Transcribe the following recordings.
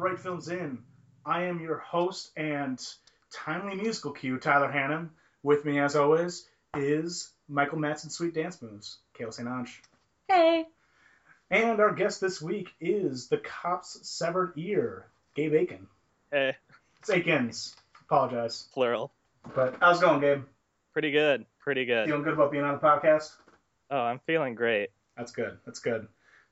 Right Films In. I am your host and timely musical cue, Tyler Hannon. With me, as always, is Michael Madsen Sweet Dance Moves, Kayla St. Ange. Hey. And our guest this week is the cop's severed ear, Gabe Aiken. Hey, It's Aikens. Apologize. plural. But how's it going, Gabe? Pretty good. Pretty good. Feeling good about being on the podcast? Oh, I'm feeling great. That's good. That's good.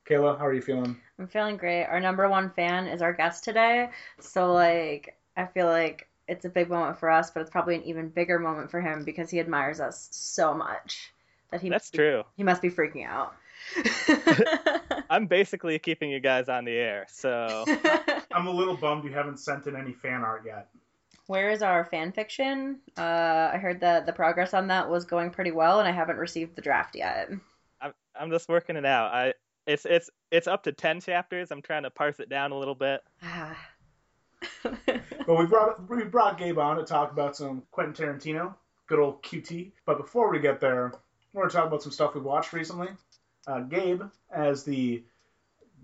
Kayla, how are you feeling? I'm feeling great. Our number one fan is our guest today. So, like, I feel like it's a big moment for us, but it's probably an even bigger moment for him because he admires us so much that he That's must be- true. he must be freaking out. I'm basically keeping you guys on the air, so I'm a little bummed you haven't sent in any fan art yet. Where is our fan fiction? Uh, I heard that the progress on that was going pretty well, and I haven't received the draft yet. I'm I'm just working it out. I it's it's it's up to ten chapters. I'm trying to parse it down a little bit. Ah. But we brought we brought Gabe on to talk about some Quentin Tarantino, good old QT. But before we get there, we're going to talk about some stuff we watched recently. Uh, Gabe, as the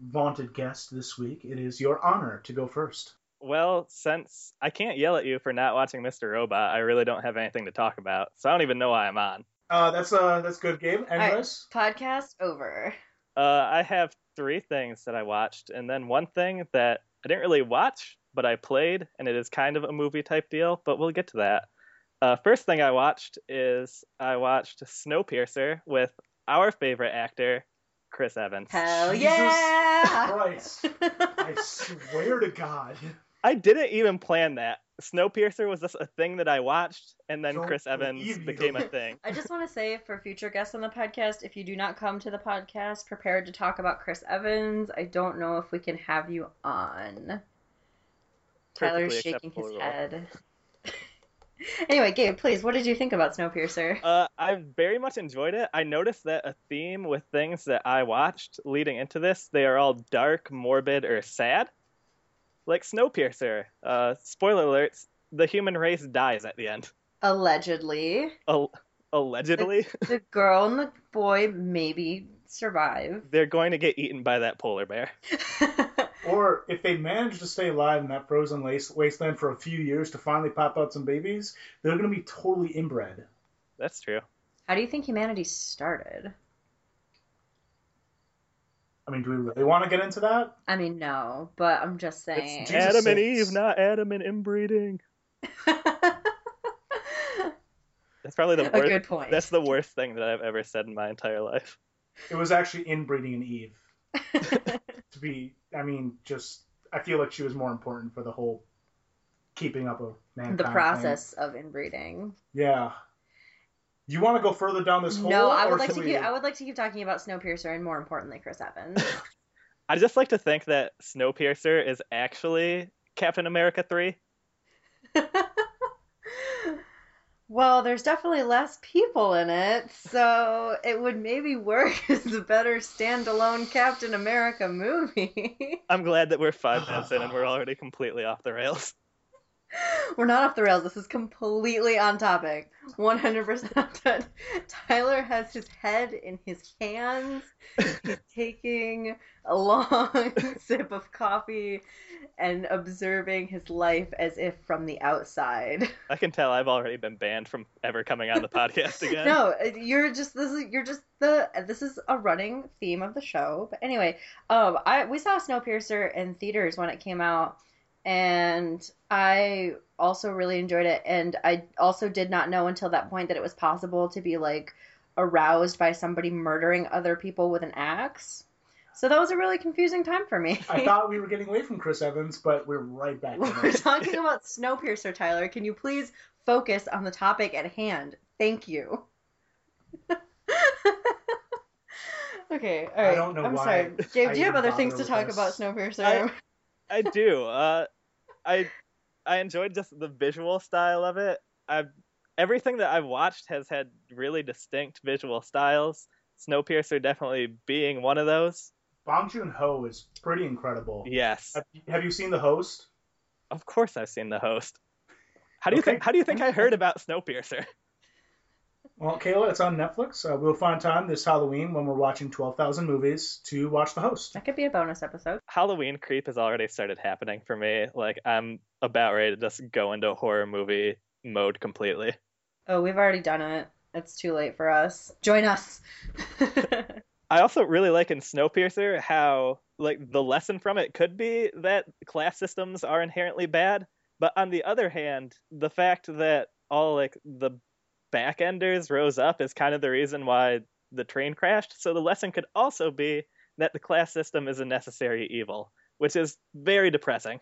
vaunted guest this week, it is your honor to go first. Well, since I can't yell at you for not watching Mr. Robot, I really don't have anything to talk about. So I don't even know why I'm on. Uh, that's uh, that's good, Gabe. Anyways, Podcast over. Uh, I have three things that I watched, and then one thing that I didn't really watch, but I played, and it is kind of a movie type deal, but we'll get to that. Uh, first thing I watched is I watched Snowpiercer with our favorite actor, Chris Evans. Hell Jesus yeah! Christ, I swear to God. I didn't even plan that. Snowpiercer was just a thing that I watched, and then Don't Chris Evans you. became a thing. I just want to say for future guests on the podcast, if you do not come to the podcast prepared to talk about Chris Evans, I don't know if we can have you on. Tyler's Perfectly shaking his acceptable rule. head. anyway, Gabe, please, what did you think about Snowpiercer? Uh, I very much enjoyed it. I noticed that a theme with things that I watched leading into this, they are all dark, morbid, or sad. Like Snowpiercer. Uh, spoiler alerts: the human race dies at the end. Allegedly, Al- allegedly, the girl and the boy maybe survive. they're going to get eaten by that polar bear. Or if they manage to stay alive in that frozen wasteland for a few years to finally pop out some babies, they're going to be totally inbred. That's true. How do you think humanity started? I mean, do we really want to get into that? I mean, no, but I'm just saying. Jesus Adam and. Eve, not Adam and inbreeding. That's probably the A worst. good point. That's the worst thing that I've ever said in my entire life. It was actually inbreeding and Eve. To be, I mean, just I feel like she was more important for the whole keeping up of mankind. the thing. process of inbreeding. Yeah. You want to go further down this hole? No, I would like to we- keep. I would like to keep talking about Snowpiercer and more importantly, Chris Evans. I just like to think that Snowpiercer is actually Captain America 3. well, there's definitely less people in it, so it would maybe work as a better standalone Captain America movie. I'm glad that we're five minutes in and we're already completely off the rails. We're not off the rails. This is completely on topic. 100% on topic. Tyler has his head in his hands. He's taking a long sip of coffee and observing his life as if from the outside. I can tell I've already been banned from ever coming on the podcast again. No, you're just this is you're just the this is a running theme of the show. But anyway, um, I we saw Snowpiercer in theaters when it came out, and I also really enjoyed it. And I also did not know until that point that it was possible to be like aroused by somebody murdering other people with an axe. So that was a really confusing time for me. I thought we were getting away from Chris Evans, but we're right back. in We're it. talking about Snowpiercer, Tyler. Can you please focus on the topic at hand? Thank you. okay, all right. I don't know I'm why sorry. Gabe, do you have other things to talk this. about Snowpiercer? I- I do. Uh, I I enjoyed just the visual style of it. I've everything that I've watched has had really distinct visual styles. Snowpiercer definitely being one of those. Bong Joon Ho is pretty incredible. Yes, Have, have you seen The Host? of course I've seen the host. How do you Okay. think? How do you think I heard about Snowpiercer? Well, Kayla, it's on Netflix. Uh, we'll find time this Halloween when we're watching 12,000 movies to watch The Host. That could be a bonus episode. Halloween creep has already started happening for me. Like I'm about ready to just go into horror movie mode completely. Oh, we've already done it. It's too late for us. Join us. I also really like in Snowpiercer how like the lesson from it could be that class systems are inherently bad, but on the other hand, the fact that all like the backenders rose up is kind of the reason why the train crashed. So the lesson could also be that the class system is a necessary evil, which is very depressing.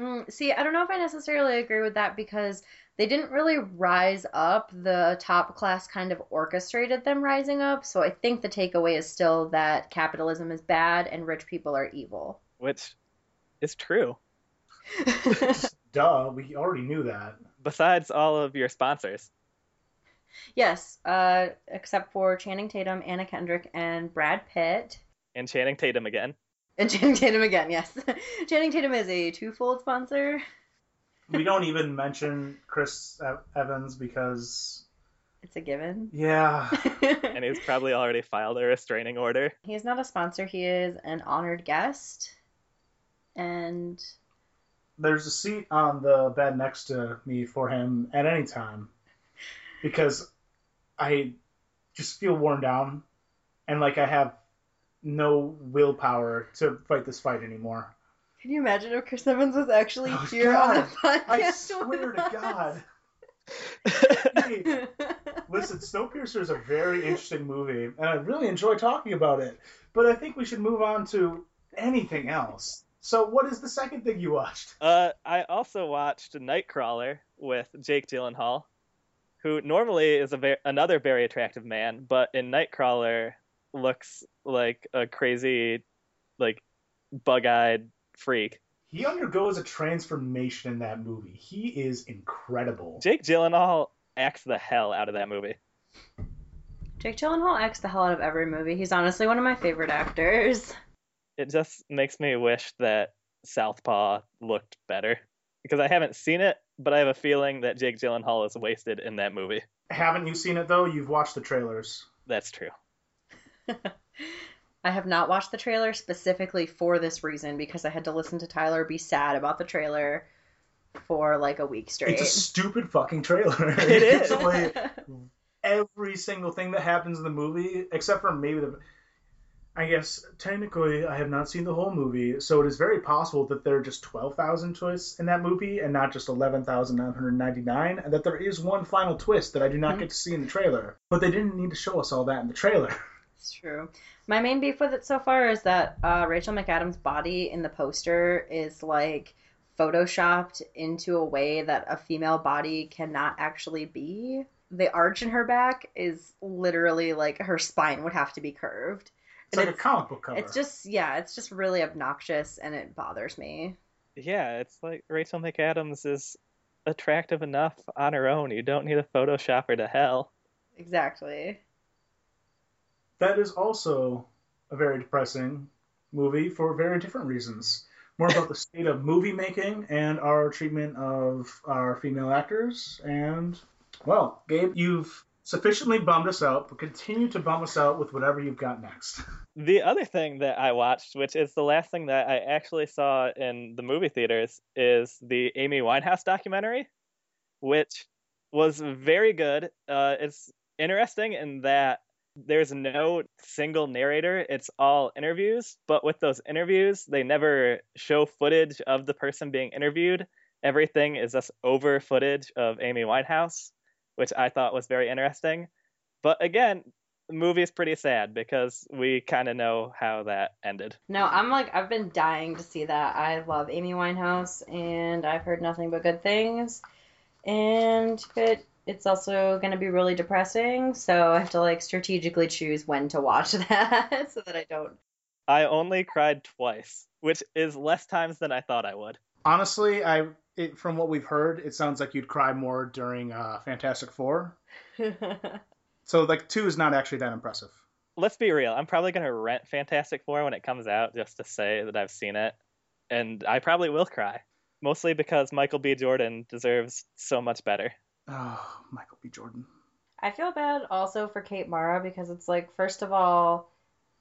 Mm, see, I don't know if I necessarily agree with that because they didn't really rise up. The top class kind of orchestrated them rising up. So I think the takeaway is still that capitalism is bad and rich people are evil. Which is true. Duh, we already knew that. Besides all of your sponsors. Yes, uh, except for Channing Tatum, Anna Kendrick, and Brad Pitt. And Channing Tatum again. And Channing Tatum again, yes. Channing Tatum is a twofold sponsor. We don't even mention Chris Evans because it's a given. Yeah. and he's probably already filed a restraining order. He's not a sponsor, he is an honored guest. And there's a seat on the bed next to me for him at any time because I just feel worn down and like I have no willpower to fight this fight anymore. Can you imagine if Chris Evans was actually oh, here God. on the podcast? I swear to God. hey, listen, Snowpiercer is a very interesting movie, and I really enjoy talking about it. But I think we should move on to anything else. So, what is the second thing you watched? Uh, I also watched Nightcrawler with Jake Gyllenhaal who normally is a very, another very attractive man, but in Nightcrawler looks like a crazy, like bug-eyed freak. He undergoes a transformation in that movie. He is incredible. Jake Gyllenhaal acts the hell out of that movie. Jake Gyllenhaal acts the hell out of every movie. He's honestly one of my favorite actors. It just makes me wish that Southpaw looked better because I haven't seen it, but I have a feeling that Jake Gyllenhaal is wasted in that movie. Haven't you seen it though? You've watched the trailers. That's true. I have not watched the trailer specifically for this reason because I had to listen to Tyler be sad about the trailer for like a week straight. It's a stupid fucking trailer. It is. like every single thing that happens in the movie, except for maybe the I guess technically I have not seen the whole movie, so it is very possible that there are just 12,000 twists in that movie and not just 11,999, and that there is one final twist that I do not mm-hmm. get to see in the trailer. But they didn't need to show us all that in the trailer. It's true. My main beef with it so far is that uh, Rachel McAdams' body in the poster is like photoshopped into a way that a female body cannot actually be. The arch in her back is literally like her spine would have to be curved it's like it's, a comic book cover. It's just yeah, it's just really obnoxious and it bothers me. Yeah, it's like Rachel McAdams is attractive enough on her own. You don't need a Photoshop her to hell. Exactly. That is also a very depressing movie for very different reasons. More about the state of movie making and our treatment of our female actors. And, well, Gabe, you've sufficiently bummed us out, but continue to bum us out with whatever you've got next. The other thing that I watched, which is the last thing that I actually saw in the movie theaters, is the Amy Winehouse documentary, which was very good. Uh, it's interesting in that there's no single narrator, it's all interviews, but with those interviews, they never show footage of the person being interviewed. Everything is just over footage of Amy Winehouse which I thought was very interesting. But again, the movie is pretty sad because we kind of know how that ended. No, I'm like I've been dying to see that. I love Amy Winehouse and I've heard nothing but good things. And it it's also going to be really depressing, so I have to like strategically choose when to watch that so that I don't I only cried twice, which is less times than I thought I would. Honestly, I it, from what we've heard, it sounds like you'd cry more during uh, Fantastic Four. so like two is not actually that impressive. Let's be real. I'm probably gonna rent Fantastic Four when it comes out just to say that I've seen it, and I probably will cry. Mostly because Michael B. Jordan deserves so much better. Oh, Michael B. Jordan. I feel bad also for Kate Mara because it's like, first of all,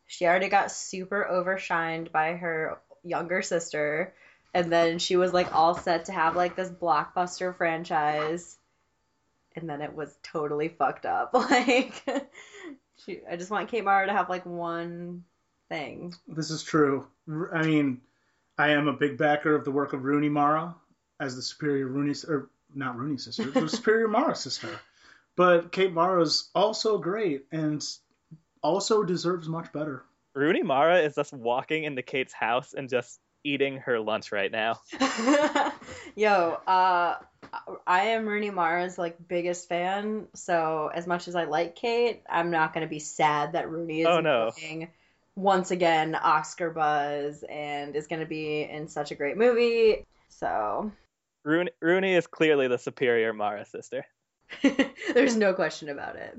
she already got super overshined by her younger sister, and then she was like all set to have like this blockbuster franchise, and then it was totally fucked up. Like, she, I just want Kate Mara to have like one thing. This is true. i mean, I am a big backer of the work of Rooney Mara as the superior Rooney, or not Rooney sister, the superior Mara sister. But Kate Mara's also great and also deserves much better. Rooney Mara is just walking into Kate's house and just eating her lunch right now. Yo, uh, I am Rooney Mara's like biggest fan. So as much as I like Kate, I'm not gonna be sad that Rooney is Oh, no. once again Oscar buzz and is gonna be in such a great movie. So Rooney, Rooney is clearly the superior Mara sister. there's no question about it.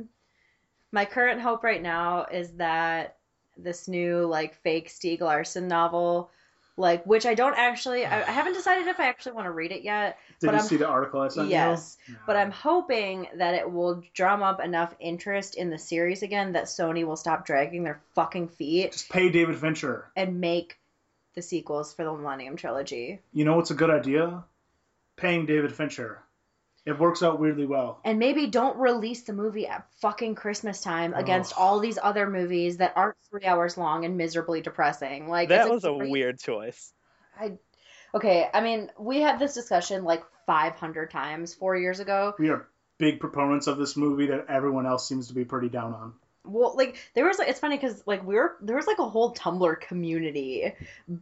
My current hope right now is that this new like fake Stieg Larsson novel, like which I don't actually, I, I ah. haven't decided if I actually want to read it yet. Did But you I'm- see the article I sent Yes, you? No. But I'm hoping that it will drum up enough interest in the series again that Sony will stop dragging their fucking feet Just pay David Fincher. and make the sequels for the Millennium Trilogy. You know what's a good idea? Paying David Fincher. It works out weirdly well. And maybe don't release the movie at fucking Christmas time against Ugh. all these other movies that aren't three hours long and miserably depressing. Like That it's was a great- weird choice. I, okay, I mean, we had this discussion like 500 times four years ago. We are big proponents of this movie that everyone else seems to be pretty down on. Well, like there was it's funny because like we were there was like a whole Tumblr community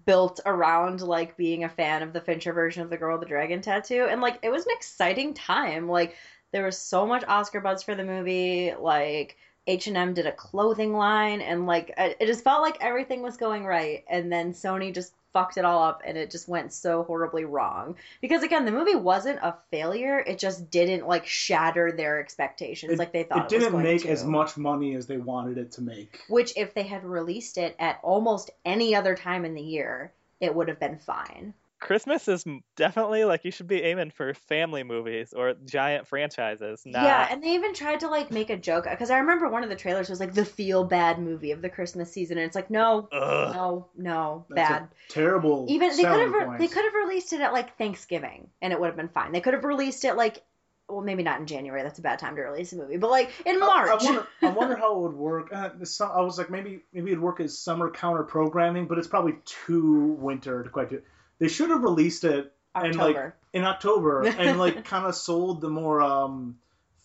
built around like being a fan of the Fincher version of the Girl with the Dragon Tattoo, and like it was an exciting time. Like there was so much Oscar buzz for the movie. Like H and M did a clothing line, and like it just felt like everything was going right, and then Sony just fucked it all up and it just went so horribly wrong because again the movie wasn't a failure it just didn't like shatter their expectations like they thought it it, didn't make to as much money as they wanted it to make. which if they had released it at almost any other time in the year, it would have been fine. Christmas is definitely like you should be aiming for family movies or giant franchises. Not, Yeah, and they even tried to like make a joke because I remember one of the trailers was like the feel bad movie of the Christmas season, and it's like no, Ugh. no, no, That's bad. a terrible. Even they could have re- they could have released it at like Thanksgiving, and it would have been fine. They could have released it like well, maybe not in January. That's a bad time to release a movie, but like in March. I, wonder, I wonder how it would work. Uh, the I was like, maybe maybe it'd work as summer counter programming, but it's probably too winter to quite do. They should have released it and, like, in October and like kind of sold the more um,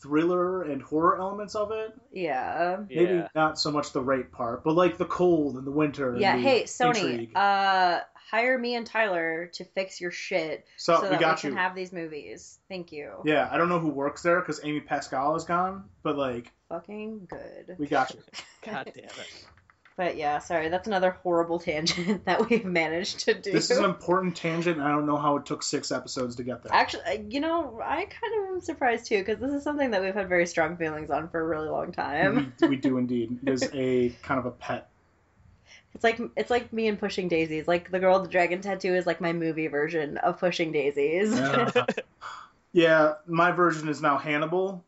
thriller and horror elements of it. yeah. Maybe Yeah. not so much the rape part, but like the cold and the winter. and Yeah, the hey Sony, intrigue. uh, hire me and Tyler to fix your shit so, so we that got we you. can have these movies. Thank you. Yeah, I don't know who works there because Amy Pascal is gone, but like Fucking good. we got you. God damn it. But yeah, sorry, that's another horrible tangent that we've managed to do. This is an important tangent, and I don't know how it took six episodes to get there. Actually, uh, you know, I kind of am surprised too because this is something that we've had very strong feelings on for a really long time. we, we do indeed. It is a kind of a pet. It's like it's like me and Pushing Daisies. Like the girl with the dragon tattoo is like my movie version of Pushing Daisies. Yeah. yeah, my version is now Hannibal.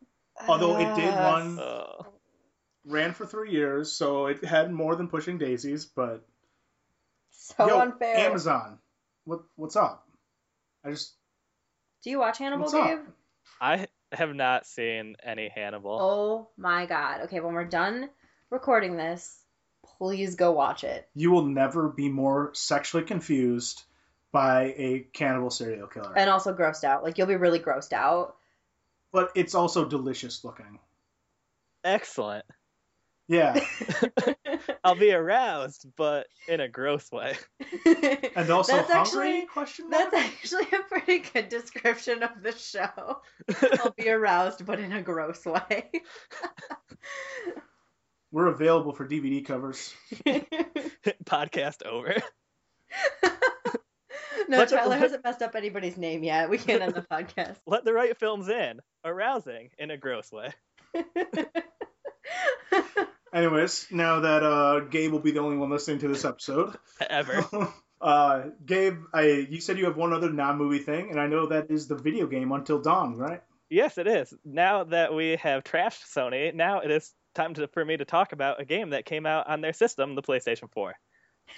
Although it did Uh, run- Oh. Ran for three years, so it had more than Pushing Daisies. But so yo, unfair. Amazon, what what's up? I just Do you watch Hannibal, what's up? Gabe? I have not seen any Hannibal. Oh my god. Okay, when we're done recording this, please go watch it. You will never be more sexually confused by a cannibal serial killer. And also grossed out. Like you'll be really grossed out. but it's also delicious looking. Excellent. Yeah, I'll be aroused, but in a gross way. and also That's hungry? actually question mark? that's actually a pretty good description of the show. I'll be aroused, but in a gross way. We're available for DVD covers. Podcast over. no, What the- Tyler what- hasn't messed up anybody's name yet. We can't end the podcast. Let the right films in. Arousing in a gross way. Anyways, now that uh, Gabe will be the only one listening to this episode, Ever. uh, Gabe, I you said you have one other non-movie thing, and I know that is the video game Until Dawn, right? Yes, it is. Now that we have trashed Sony, now it is time to, for me to talk about a game that came out on their system, the PlayStation 4.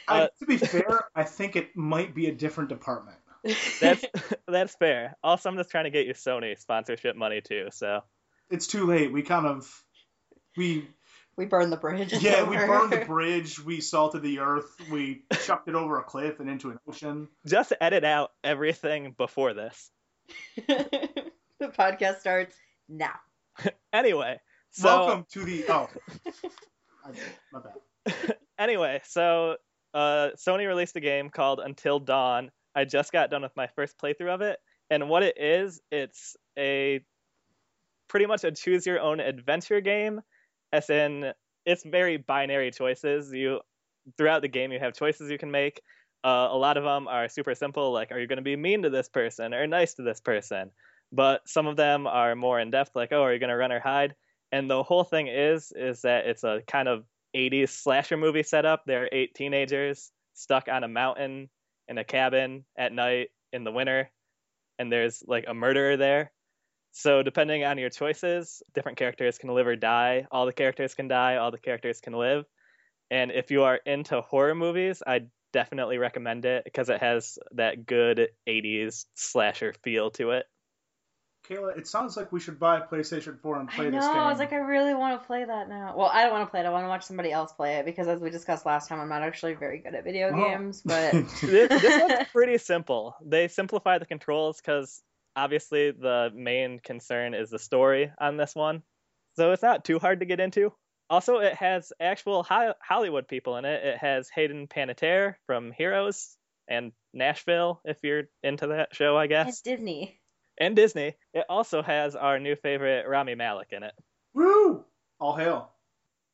I, Uh, to be fair, I think it might be a different department. That's that's fair. Also, I'm just trying to get you Sony sponsorship money too. So It's too late. We kind of we we burned the bridge. it's yeah we burned the bridge. We salted the earth. We chucked it over a cliff and into an ocean. just edit out everything before this. the podcast starts now. Anyway, so Welcome to the oh. I, my bad. anyway, so uh, Sony released a game called Until Dawn. I just got done with my first playthrough of it, and what it is, it's a pretty much a choose your own adventure game, as in it's very binary choices. You throughout the game you have choices you can make. Uh, a lot of them are super simple, like are you going to be mean to this person or nice to this person? But some of them are more in depth, like oh, are you going to run or hide? And the whole thing is is that it's a kind of 80s slasher movie setup. There are eight teenagers stuck on a mountain in a cabin at night in the winter, and there's like a murderer there. So, depending on your choices, different characters can live or die. All the characters can die, all the characters can live. And if you are into horror movies, I definitely recommend it because it has that good 80s slasher feel to it. Kayla, it sounds like we should buy a PlayStation 4 and play I know. this game. I was like, I really want to play that now. Well, I don't want to play it. I want to watch somebody else play it because, as we discussed last time, I'm not actually very good at video Well, games. But this, this one's pretty simple. They simplify the controls because obviously the main concern is the story on this one. So it's not too hard to get into. Also, it has actual Hollywood people in it. It has Hayden Panettiere from Heroes and Nashville, if you're into that show, I guess it's Disney. and Disney. It also has our new favorite Rami Malek in it. Woo! All hail.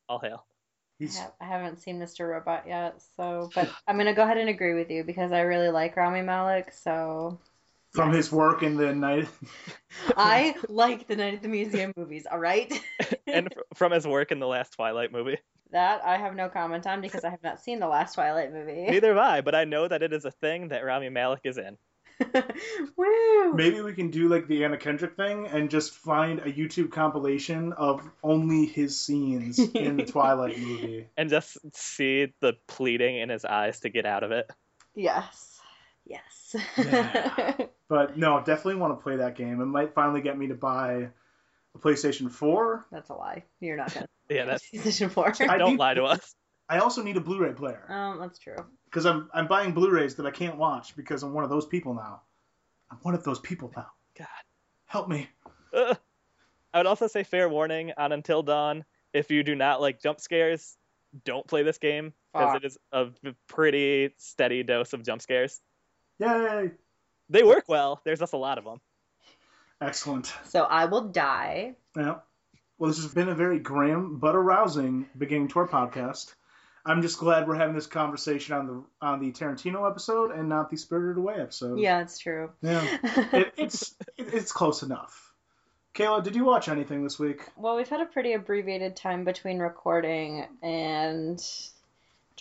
All hail. I, He's I haven't seen Mr. Robot yet, so but I'm gonna go ahead and agree with you because I really like Rami Malek. So from yes. his work in the night. I like the Night at the Museum movies. All right, and from his work in the last Twilight movie. that I have no comment on because I have not seen the last Twilight movie. Neither have I, but I know that it is a thing that Rami Malek is in. Woo! Maybe we can do like the Anna Kendrick thing and just find a YouTube compilation of only his scenes in the Twilight movie. and just see the pleading in his eyes to get out of it. Yes. Yes. Yeah. But no, definitely want to play that game. It might finally get me to buy a PlayStation 4. That's a lie. You're not gonna. Yeah, that's PlayStation Four. I don't lie to us. I also need a Blu-ray player Um, that's true. because I'm I'm buying Blu-rays that I can't watch because I'm one of those people now. I'm one of those people now. God. Help me. Ugh. I would also say fair warning on Until Dawn. If you do not like jump scares, don't play this game because Fuck. it is a pretty steady dose of jump scares. Yay! They work well. There's just a lot of them. Excellent. So I will die. Yeah. Well, this has been a very grim but arousing beginning to our podcast. I'm just glad we're having this conversation on the on the Tarantino episode and not the Spirited Away episode. Yeah, it's true. Yeah. It, it's it, it's close enough. Kayla, did you watch anything this week? well, we've had a pretty abbreviated time between recording and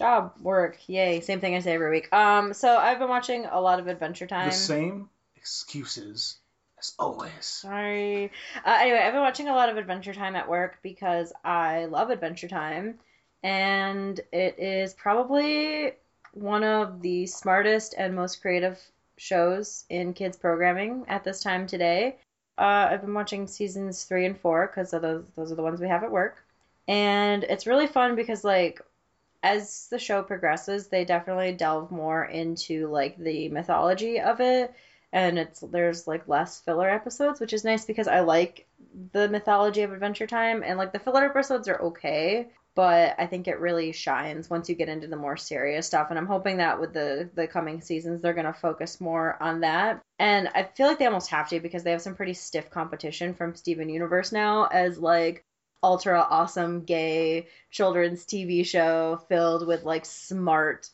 job work. Yay! Same thing I say every week. Um, so I've been watching a lot of Adventure Time. The same excuses as always. Sorry. Uh, anyway, I've been watching a lot of Adventure Time at work because I love Adventure Time, and it is probably one of the smartest and most creative shows in kids programming at this time today. Uh, I've been watching seasons three and four because those those are the ones we have at work, and it's really fun because like as the show progresses, they definitely delve more into like the mythology of it and it's there's like less filler episodes, which is nice because I like the mythology of Adventure Time and like the filler episodes are okay, but I think it really shines once you get into the more serious stuff and I'm hoping that with the the coming seasons they're going to focus more on that. And I feel like they almost have to because they have some pretty stiff competition from Steven Universe now as like ultra awesome gay children's TV show filled with like smart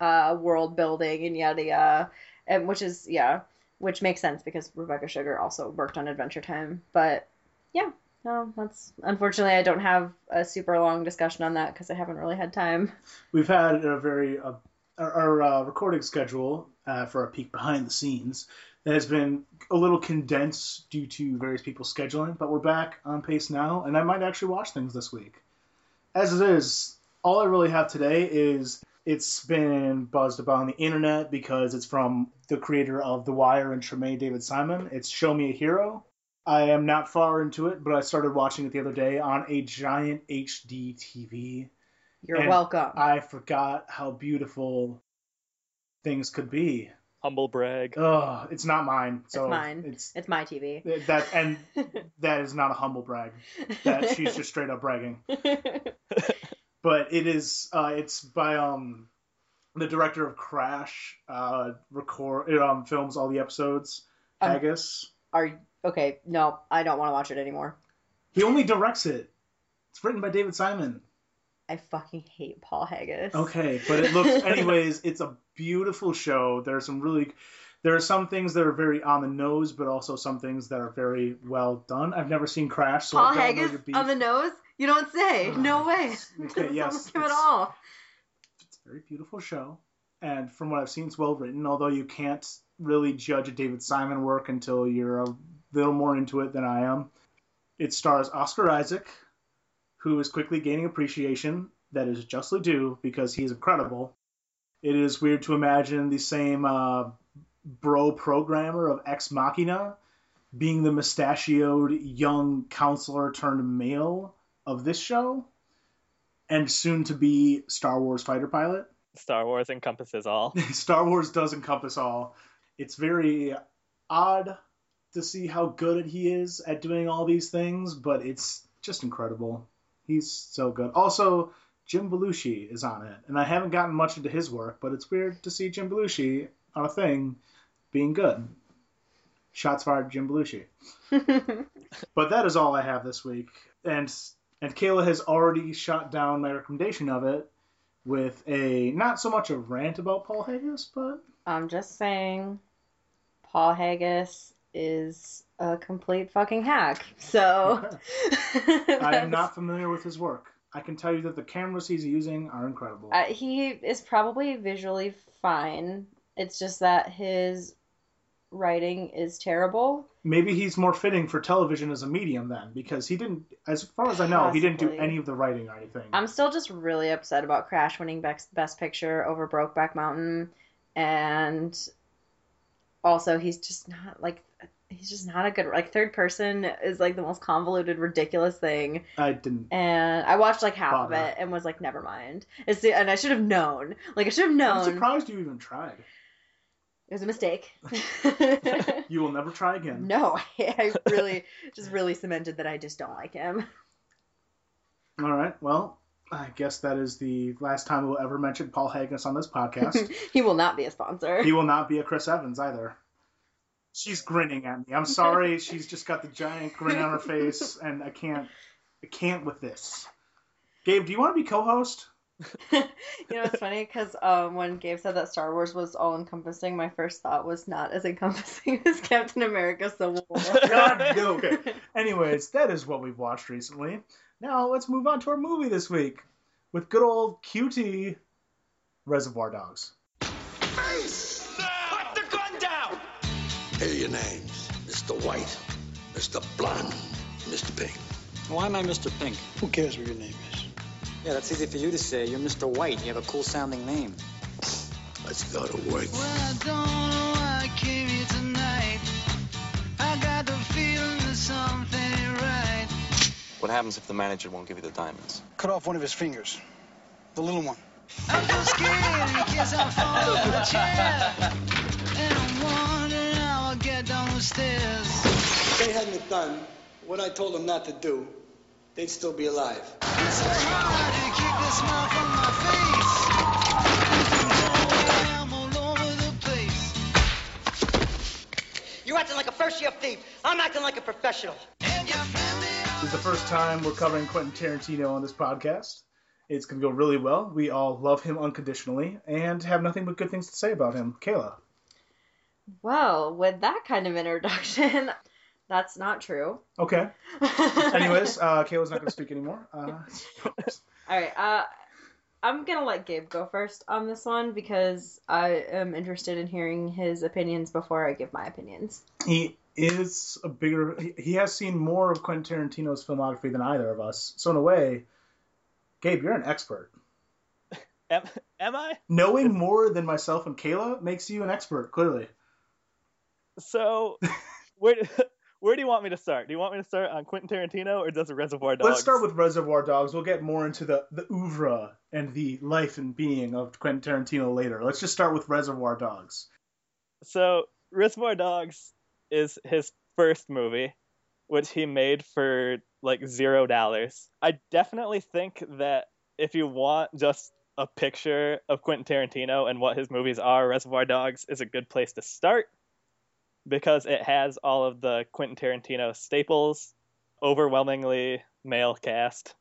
uh world building and yada yada and which is yeah which makes sense because Rebecca Sugar also worked on Adventure Time. But yeah, no, that's unfortunately I don't have a super long discussion on that because I haven't really had time. We've had a very uh, our, our uh, recording schedule uh, for a peek behind the scenes that has been a little condensed due to various people's scheduling, but we're back on pace now, and I might actually watch things this week. As it is, all I really have today is it's been buzzed about on the internet because it's from the creator of The Wire and Treme David Simon. It's Show Me a Hero. I am not far into it, but I started watching it the other day on a giant HD TV. You're welcome. I forgot how beautiful things could be. Humble brag. Ugh, it's not mine. So it's mine. It's It's my TV. that and that is not a humble brag. That she's just straight up bragging. But it is. Uh, it's by um the director of Crash. Uh, record it um films all the episodes. Um, Haggis. Are okay? No, I don't want to watch it anymore. He only directs it. It's written by David Simon. I fucking hate Paul Haggis. Okay, but it looks. anyways, it's a beautiful show. There are some really. There are some things that are very on the nose, but also some things that are very well done. I've never seen Crash, so Paul I don't know Haggis your beef. on the nose? You don't say. No way. Okay, yes, him at all. It's a very beautiful show, and from what I've seen, it's well written. Although you can't really judge a David Simon work until you're a little more into it than I am. It stars Oscar Isaac, who is quickly gaining appreciation that is justly due because he is incredible. It is weird to imagine the same uh, bro programmer of Ex Machina being the mustachioed young counselor turned male of this show and soon to be Star Wars fighter pilot. Star Wars encompasses all. Star Wars does encompass all. It's very odd to see how good he is at doing all these things, but it's just incredible. He's so good. Also, Jim Belushi is on it, and I haven't gotten much into his work, but it's weird to see Jim Belushi on a thing being good. Shots fired, Jim Belushi. But that is all I have this week, and and Kayla has already shot down my recommendation of it with a not so much a rant about Paul Haggis, but I'm just saying, Paul Haggis is a complete fucking hack. So I am not familiar with his work. I can tell you that the cameras he's using are incredible. Uh, he is probably visually fine. It's just that his writing is terrible. Maybe he's more fitting for television as a medium then, because he didn't, as far as I know, he didn't do any of the writing or anything. I'm still just really upset about Crash winning Best, Best Picture over Brokeback Mountain, and also he's just not like he's just not a good like third person is like the most convoluted ridiculous thing I didn't. and i watched like half of it and was like never mind it's the, and i should have known like i should have known I'm surprised you even tried. it was a mistake You will never try again. no I really just really cemented that i just don't like him All right. Well, I guess that is the last time we'll ever mention Paul Haggis on this podcast. he will not be a sponsor he will not be a Chris Evans either. She's grinning at me. I'm sorry. She's just got the giant grin on her face, and I can't. I can't with this. Gabe, do you want to be co-host? you know it's funny because um, when Gabe said that Star Wars was all encompassing, my first thought was not as encompassing as Captain America Civil War. God, no. Okay. Anyways, that is what we've watched recently. Now let's move on to our movie this week with good old QT Reservoir Dogs. Here are your names Mr. White, Mr. Blonde, Mr. Pink. Why am I Mr. Pink? Who cares what your name is? Yeah, that's easy for you to say. You're Mr. White. You have a cool sounding name. Let's go to work. Well, I don't know why I came here tonight. I got the feeling that something right. What happens if the manager won't give you the diamonds? Cut off one of his fingers. The little one. I'm so scared in case I fall off the chair. If they hadn't done what I told them not to do, they'd still be alive. It's so hard to keep the smile from my face. I'm all over the place. You're acting like a first year thief. I'm acting like a professional. And your family This is the first time we're covering Quentin Tarantino on this podcast. It's going to go really well. We all love him unconditionally and have nothing but good things to say about him. Kayla. Well, with that kind of introduction, that's not true. Okay. Anyways, uh, Kayla's not going to speak anymore. Uh, All right. Uh, I'm gonna let Gabe go first on this one because I am interested in hearing his opinions before I give my opinions. He is a bigger. He, he has seen more of Quentin Tarantino's filmography than either of us. So in a way, Gabe, you're an expert. Am, am I? Knowing more than myself and Kayla makes you an expert. Clearly. So, where where do you want me to start? Do you want me to start on Quentin Tarantino or does it Reservoir Dogs? Let's start with Reservoir Dogs. We'll get more into the the oeuvre and the life and being of Quentin Tarantino later. Let's just start with Reservoir Dogs. So, Reservoir Dogs is his first movie, which he made for like zero dollars. I definitely think that if you want just a picture of Quentin Tarantino and what his movies are, Reservoir Dogs is a good place to start because it has all of the Quentin Tarantino staples, overwhelmingly male cast.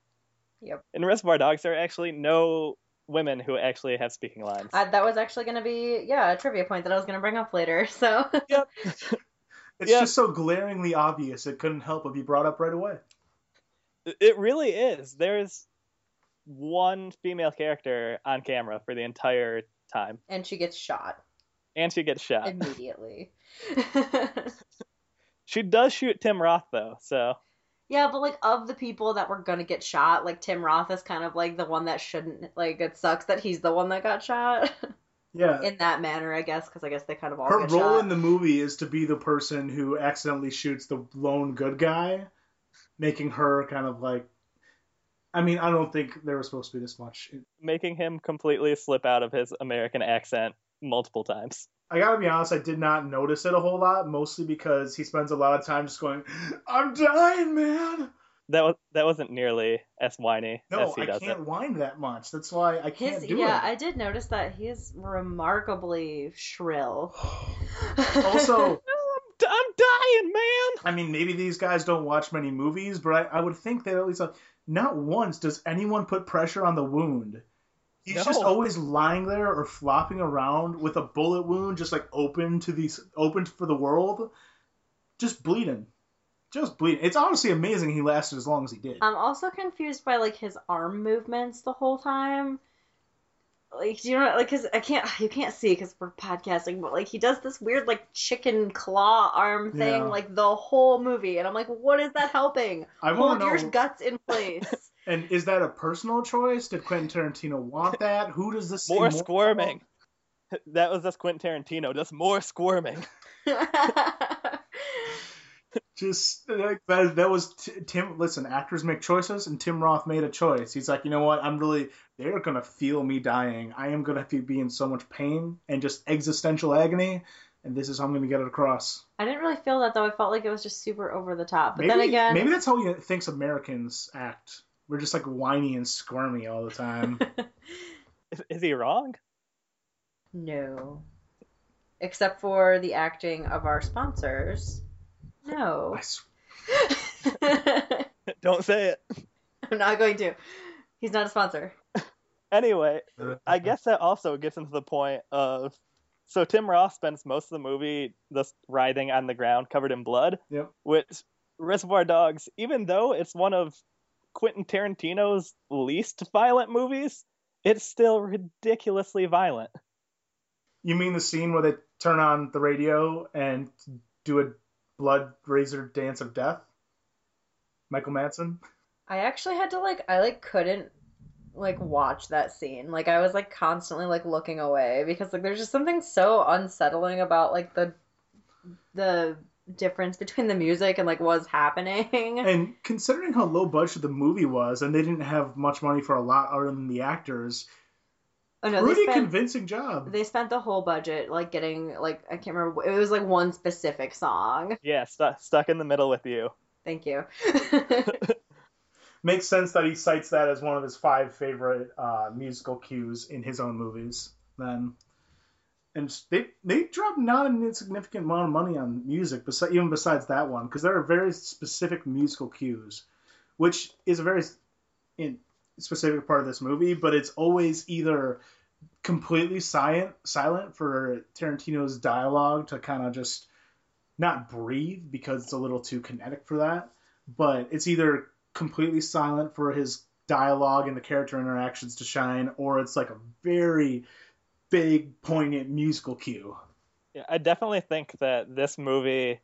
Yep. In Reservoir Dogs, there are actually no women who actually have speaking lines. I, that was actually gonna be yeah a trivia point that I was gonna bring up later. So Yep. It's Yeah. just so glaringly obvious. It couldn't help but be brought up right away. It really is. There's one female character on camera for the entire time, and she gets shot and she gets shot. immediately. She does shoot Tim Roth though, so yeah, but like of the people that were gonna get shot, like Tim Roth is kind of like the one that shouldn't. Like it sucks that he's the one that got shot Yeah. in that manner, I guess, because I guess they kind of all Her get role shot. in the movie is to be the person who accidentally shoots the lone good guy, making her kind of like. I mean, I don't think there was supposed to be this much. making him completely slip out of his American accent multiple times. I gotta be honest, I did not notice it a whole lot, mostly because he spends a lot of time just going, "I'm dying, man." That was that wasn't nearly as whiny No, as he I does can't it. whine that much. That's why I can't His, do yeah, it. I did notice that he is remarkably shrill. Also, I'm, I'm dying, man. I mean, maybe these guys don't watch many movies, but I, I would think that at least like, not once does anyone put pressure on the wound. He's just always lying there or flopping around with a bullet wound just like open to these open for the world, just bleeding, just bleeding. It's honestly amazing he lasted as long as he did. I'm also confused by like his arm movements the whole time. Like do you know, like, cause I can't, you can't see because we're podcasting, but like he does this weird like chicken claw arm thing Yeah. like the whole movie, and I'm like, what is that helping? I Hold want your know. guts in place. And is that a personal choice? Did Quentin Tarantino want that? Who does this? More seem squirming. That was just Quentin Tarantino, just more squirming. Just like that, that was t- Tim. Listen, actors make choices, and Tim Roth made a choice. He's like, you know what? I'm really. They're gonna feel me dying. I am gonna be be in so much pain and just existential agony, and this is how I'm gonna get it across. I didn't really feel that though. I felt like it was just super over the top. But maybe, then again, maybe that's how he thinks Americans act. We're just like whiny and squirmy all the time. Is, is he wrong? no. Except for the acting of our sponsors. No. I sw- Don't say it. I'm not going to. He's not a sponsor. Anyway, I guess that also gets into the point of so Tim Roth spends most of the movie just writhing on the ground covered in blood, Yep. which Reservoir Dogs, even though it's one of Quentin Tarantino's least violent movies, it's still ridiculously violent. You mean the scene where they turn on the radio and do a blood razor dance of death? Michael Madsen. I actually had to like I like couldn't like watch that scene. Like I was like constantly like looking away because like there's just something so unsettling about like the the difference between the music and like what's happening. And considering how low budget the movie was, and they didn't have much money for a lot other than the actors, Oh no, they pretty spent convincing job. they spent the whole budget like getting like I can't remember it was like one specific song. Yeah, stu- stuck in the middle with you. Thank you. Makes sense that he cites that as one of his five favorite uh, musical cues in his own movies. Then, and they they dropped not an insignificant amount of money on music, besi- even besides that one, because there are very specific musical cues, which is a very in, specific part of this movie. But it's always either completely silent silent for Tarantino's dialogue to kind of just not breathe because it's a little too kinetic for that, but it's either completely silent for his dialogue and the character interactions to shine, or it's like a very big, poignant musical cue. Yeah, I definitely think that this movie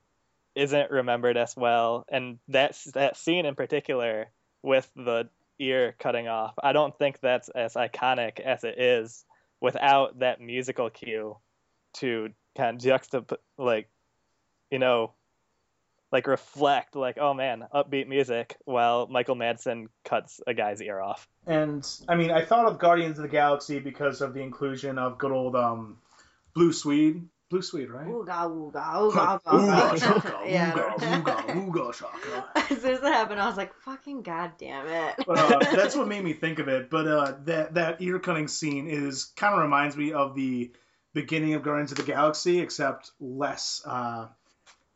isn't remembered as well, and that that scene in particular with the ear cutting off, I don't think that's as iconic as it is without that musical cue to kind of juxtapose, like, you know, like reflect, like, oh man, upbeat music while Michael Madsen cuts a guy's ear off. And I mean, I thought of Guardians of the Galaxy because of the inclusion of good old um, Blue Swede. Blue Swede, right? Ooga ooga ooga Ooga ooga. shaka, Yeah. ooga, ooga, ooga shaka. As soon as that happened, I was like, "Fucking goddamn it!" But uh, that's what made me think of it. But uh, that that ear cutting scene is kind of reminds me of the beginning of Guardians of the Galaxy, except less, uh,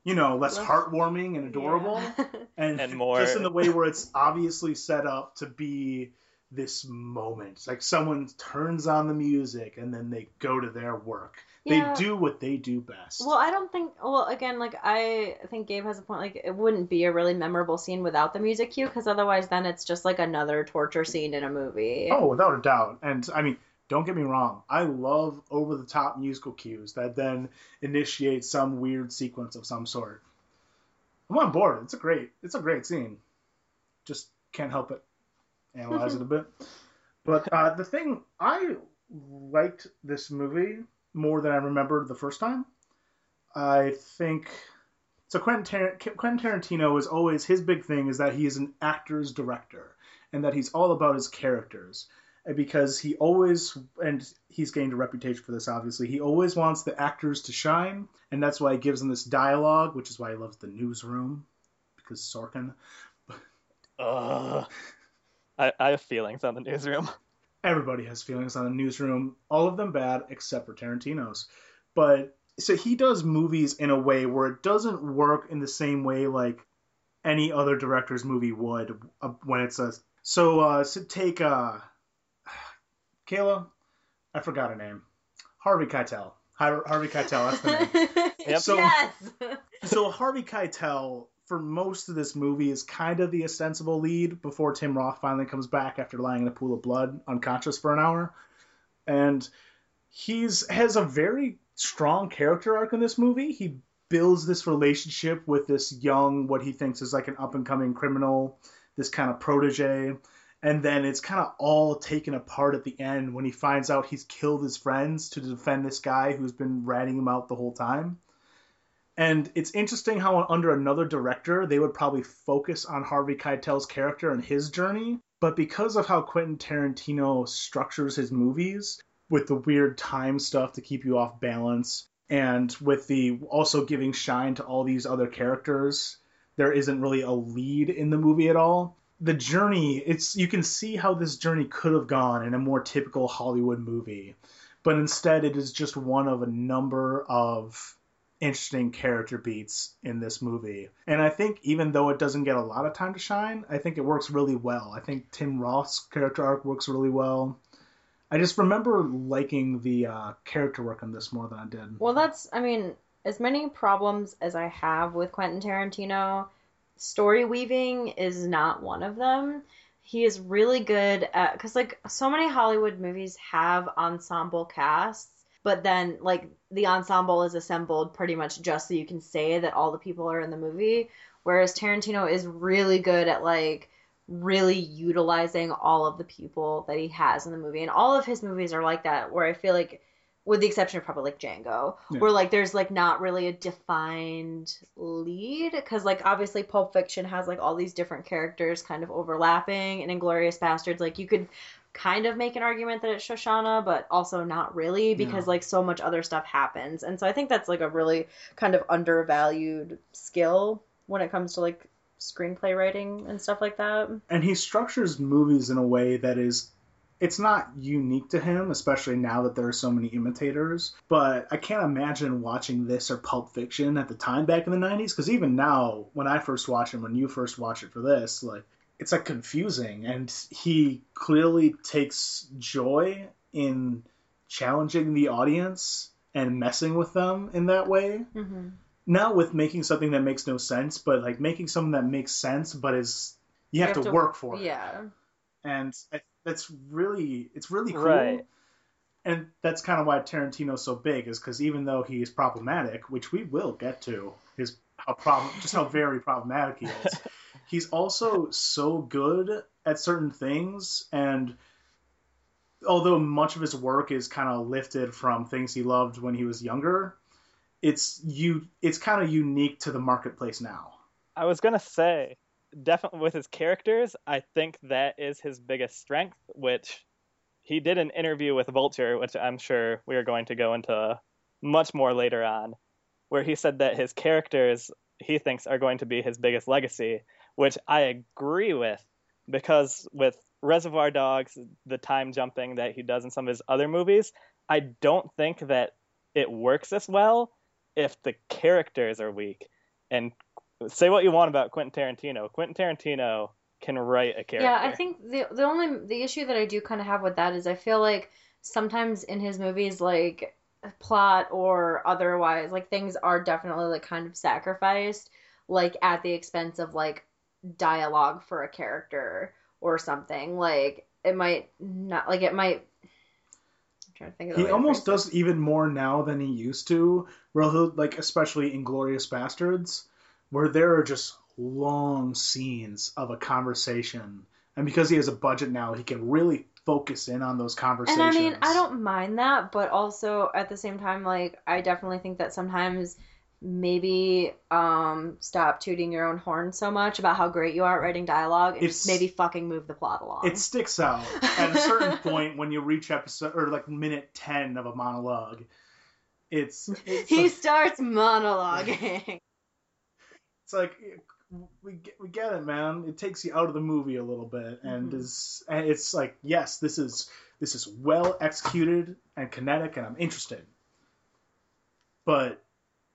you know, less Less- heartwarming and adorable, and, And more- just in the way where it's obviously set up to be this moment. Like someone turns on the music and then they go to their work. Yeah. They do what they do best. Well, I don't think. Well, again, like I think Gabe has a point. Like it wouldn't be a really memorable scene without the music cue, because otherwise, then it's just like another torture scene in a movie. Oh, without a doubt. And I mean, don't get me wrong. I love over the top musical cues that then initiate some weird sequence of some sort. I'm on board. It's a great it's a great scene. Just can't help it. Analyze it a bit. But uh, the thing I liked this movie more than I remembered the first time. I think so. Quentin, Tar- Quentin Tarantino is always his big thing is that he is an actor's director and that he's all about his characters. Because he always, and he's gained a reputation for this, obviously, he always wants the actors to shine, and that's why he gives them this dialogue, which is why he loves the newsroom, because Sorkin. Ugh. I, I have feelings on the newsroom. Everybody has feelings on the newsroom, all of them bad except for Tarantino's. But so he does movies in a way where it doesn't work in the same way like any other director's movie would uh, when it's a so uh so take uh Kayla, I forgot her name. Harvey Keitel. Har- Harvey Keitel, that's the name. Yep. So- yes. so Harvey Keitel for most of this movie is kind of the ostensible lead before Tim Roth finally comes back after lying in a pool of blood unconscious for an hour. And he's has a very strong character arc in this movie. He builds this relationship with this young what he thinks is like an up and coming criminal, this kind of protege. And then it's kind of all taken apart at the end when he finds out he's killed his friends to defend this guy who's been ratting him out the whole time. And it's interesting how under another director they would probably focus on Harvey Keitel's character and his journey, but because of how Quentin Tarantino structures his movies with the weird time stuff to keep you off balance and with the also giving shine to all these other characters, there isn't really a lead in the movie at all. The journey, it's you can see how this journey could have gone in a more typical Hollywood movie, but instead it is just one of a number of interesting character beats in this movie. And I think even though it doesn't get a lot of time to shine, I think it works really well. I think Tim Roth's character arc works really well. I just remember liking the uh, character work on this more than I did. Well, that's, I mean, as many problems as I have with Quentin Tarantino, story weaving is not one of them. He is really good at, because, like, so many Hollywood movies have ensemble casts, but then, like, the ensemble is assembled pretty much just so you can say that all the people are in the movie. Whereas Tarantino is really good at, like, really utilizing all of the people that he has in the movie. And all of his movies are like that, where I feel like, with the exception of probably like Django, Yeah. where like there's like not really a defined lead. Because like obviously Pulp Fiction has like all these different characters kind of overlapping. And Inglourious Basterds, like you could kind of make an argument that it's Shoshana, but also not really because like so much other stuff happens. And so I think that's like a really kind of undervalued skill when it comes to like screenplay writing and stuff like that. and he structures movies in a way that is it's not unique to him especially now that there are so many imitators but i can't imagine watching this or pulp fiction at the time back in the 90s because even now when i first watch it when you first watch it for this like it's like confusing and he clearly takes joy in challenging the audience and messing with them in that way Mm-hmm. not with making something that makes no sense but like making something that makes sense but is you have, to, work for it Yeah. and I- that's really it's really cool. Right. And that's kind of why Tarantino's so big, is because even though he's problematic, which we will get to, his how problem just how very problematic he is, he's also so good at certain things, and although much of his work is kind of lifted from things he loved when he was younger, it's you it's kind of unique to the marketplace now. I was gonna say, definitely with his characters, I think that is his biggest strength. Which he did an interview with Vulture, which I'm sure we are going to go into much more later on, where he said that his characters he thinks are going to be his biggest legacy, which I agree with, because with Reservoir Dogs, the time jumping that he does in some of his other movies, I don't think that it works as well if the characters are weak. And say what you want about Quentin Tarantino. Quentin Tarantino can write a character. Yeah, I think the the only the issue that I do kind of have with that is I feel like sometimes in his movies like plot or otherwise like things are definitely like kind of sacrificed like at the expense of like dialogue for a character or something like it might not like it might I'm trying to think of the He almost phrase does even more now than he used to. Where he'll like, especially in Glorious Bastards, where there are just long scenes of a conversation, and because he has a budget now, he can really focus in on those conversations. and I mean I don't mind that but also at the same time like I definitely think that sometimes maybe um stop tooting your own horn so much about how great you are at writing dialogue and just maybe fucking move the plot along. It sticks out at a certain point when you reach episode or like minute ten of a monologue. It's it's he like, starts monologuing. It's like we get, we get it, man. It takes you out of the movie a little bit, and Mhm. is and it's like yes, this is this is well executed and kinetic, and I'm interested, but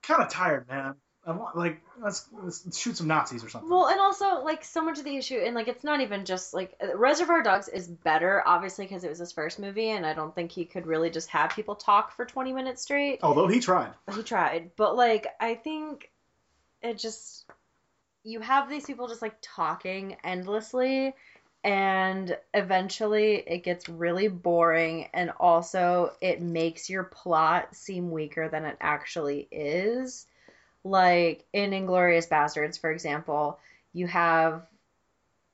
kind of tired, man. I want like let's, let's shoot some Nazis or something. Well, and also like so much of the issue, and like it's not even just like Reservoir Dogs is better, obviously because it was his first movie, and I don't think he could really just have people talk for twenty minutes straight. Although he tried. He tried, but like I think it just you have these people just like talking endlessly and eventually it gets really boring and also it makes your plot seem weaker than it actually is. Like in Inglourious Basterds, for example, you have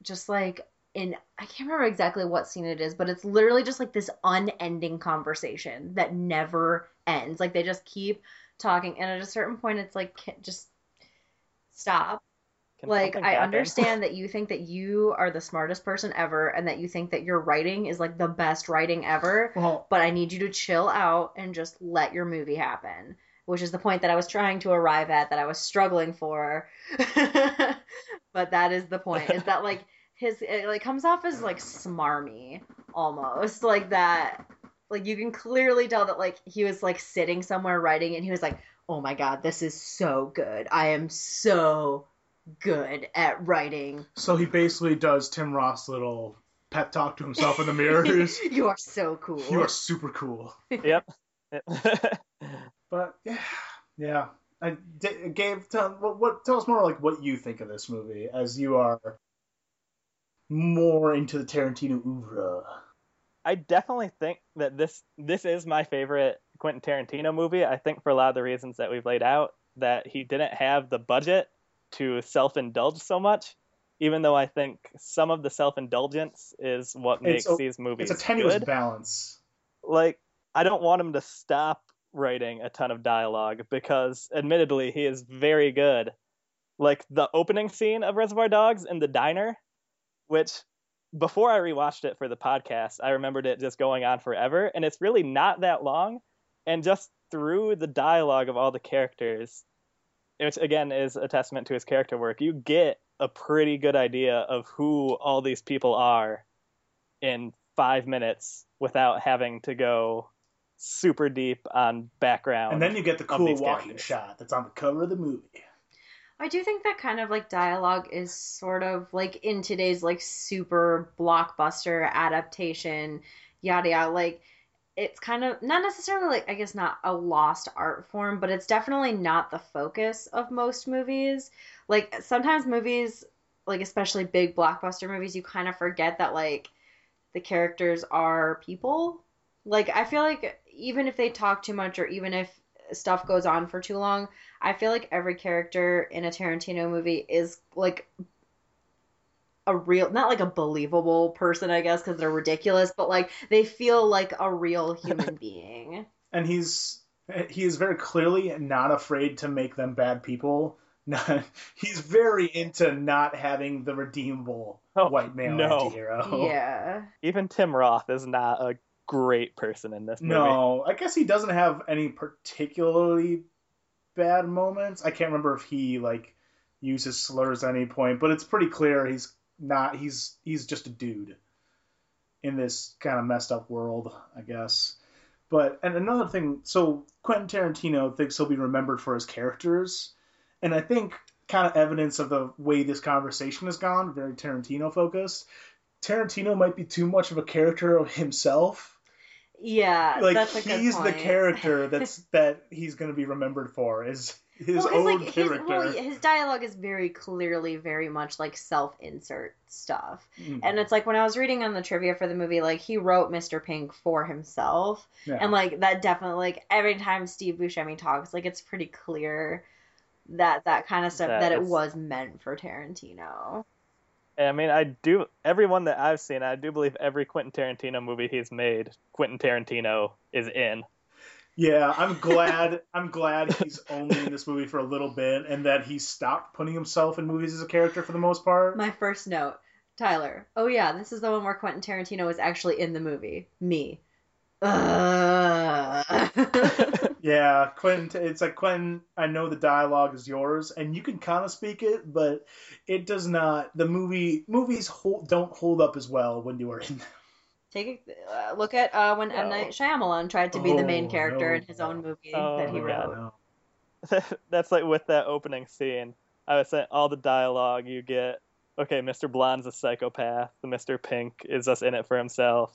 just like in I can't remember exactly what scene it is, but it's literally just like this unending conversation that never ends. Like they just keep talking and at a certain point it's like just stop. Can like i happen? understand that you think that you are the smartest person ever and that you think that your writing is like the best writing ever Well, but i need you to chill out and just let your movie happen which is the point that i was trying to arrive at that i was struggling for. But that is the point is that like his it like comes off as like smarmy almost like that. Like you can clearly tell that like he was like sitting somewhere writing and he was like oh my god this is so good i am so good at writing so he basically does Tim Roth's little pep talk to himself in the mirrors. you are so cool you are super cool. Yep. But yeah, yeah. I, D- Gabe, tell what, what tell us more like what you think of this movie as you are more into the Tarantino oeuvre. I definitely think that this this is my favorite Quentin Tarantino movie. I think for a lot of the reasons that we've laid out, that he didn't have the budget to self-indulge so much. Even though I think some of the self-indulgence is what makes a- these movies It's a tenuous good. balance. like I don't want him to stop writing a ton of dialogue because admittedly he is very good. Like the opening scene of Reservoir Dogs in the diner, which before I rewatched it for the podcast, I remembered it just going on forever and it's really not that long and just through the dialogue of all the characters, which again is a testament to his character work, you get a pretty good idea of who all these people are in five minutes without having to go super deep on background. And then you get the cool walking characters. shot that's on the cover of the movie. I do think that kind of like dialogue is sort of like in today's like super blockbuster adaptation, yada yada. Like it's kind of not necessarily like I guess not a lost art form, but it's definitely not the focus of most movies. Like sometimes movies, like especially big blockbuster movies, you kind of forget that like the characters are people. Like I feel like even if they talk too much or even if stuff goes on for too long, I feel like every character in a Tarantino movie is like a real not like a believable person I guess because they're ridiculous, but like they feel like a real human being. and he's he is very clearly not afraid to make them bad people. He's very into not having the redeemable oh, white male no. anti-hero. Yeah. Even Tim Roth is not a great person in this movie. No, I guess he doesn't have any particularly bad moments. I can't remember if he like uses slurs at any point, but it's pretty clear he's not. He's he's just a dude in this kind of messed up world, I guess. But and another thing, so Quentin Tarantino thinks he'll be remembered for his characters, and I think kind of evidence of the way this conversation has gone, very Tarantino focused. Tarantino might be too much of a character of himself Yeah, like that's a good he's the character that's that he's going to be remembered for is his well, 'cause, own like, his, character. well, his dialogue is very clearly very much like self-insert stuff. Mm. And it's like when I was reading on the trivia for the movie, like he wrote Mr. Pink for himself. Yeah. And like that definitely like every time Steve Buscemi talks, like it's pretty clear that that kind of stuff That that, it is- was meant for Tarantino. I mean, I do everyone that I've seen. I do believe every Quentin Tarantino movie he's made, Quentin Tarantino is in. Yeah, I'm glad. I'm glad he's only in this movie for a little bit, and that he stopped putting himself in movies as a character for the most part. My first note, Tyler. Oh yeah, this is the one where Quentin Tarantino is actually in the movie. Me. Ugh. Yeah, Quentin. It's like Quentin. I know the dialogue is yours, and you can kind of speak it, but it does not. The movie movies hold, don't hold up as well when you are in. them. Take a uh, look at uh, when M No. Night Shyamalan tried to be the main Oh, character no. in his own movie Oh, that he wrote. God. No. That's like with that opening scene. I was saying all the dialogue you get. Okay, Mr. Blonde's a psychopath. Mr. Pink is just in it for himself.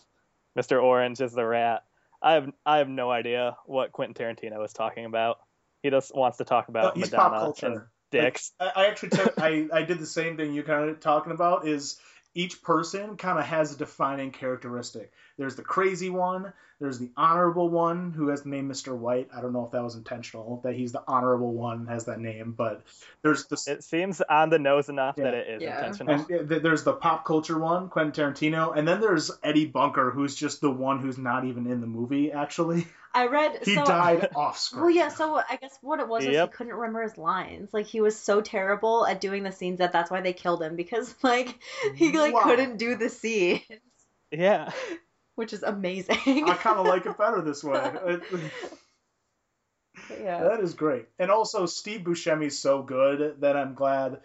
Mr. Orange is the rat. I have I have no idea what Quentin Tarantino was talking about. He just wants to talk about he's pop Madonna culture. and dicks. I, I actually took, I, I did the same thing you kind of talking about is each person kind of has a defining characteristic. There's the crazy one, there's the honorable one who has the name Mr. White. I don't know if that was intentional that he's the honorable one has that name, but there's the It seems on the nose enough that it is Yeah. intentional. and there's the pop culture one, Quentin Tarantino, and then there's Eddie Bunker who's just the one who's not even in the movie actually. I read He so, died off screen. Well, yeah. So I guess what it was was he couldn't remember his lines. Like he was so terrible at doing the scenes that that's why they killed him because like he like Wow. couldn't do the scene, yeah. which is amazing. I kind of like it better this way. It- yeah. That is great. And also, Steve Buscemi's so good that I'm glad.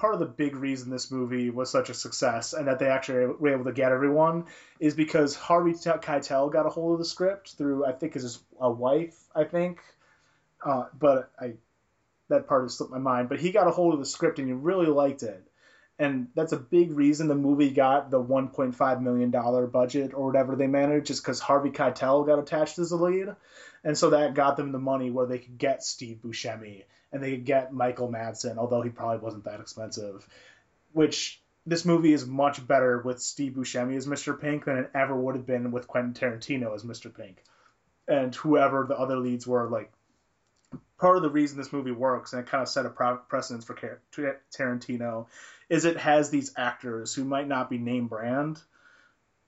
Part of the big reason this movie was such a success and that they actually were able to get everyone is because Harvey Keitel got a hold of the script through, I think, his a wife, I think. Uh, but I that part has slipped my mind. But he got a hold of the script and he really liked it. And that's a big reason the movie got the 1.5 million dollar budget or whatever they managed, is because Harvey Keitel got attached as the lead, and so that got them the money where they could get Steve Buscemi and they could get Michael Madsen, although he probably wasn't that expensive. Which this movie is much better with Steve Buscemi as Mr. Pink than it ever would have been with Quentin Tarantino as Mr. Pink, and whoever the other leads were. Like part of the reason this movie works and it kind of set a precedence for Tarantino is it has these actors who might not be name brand,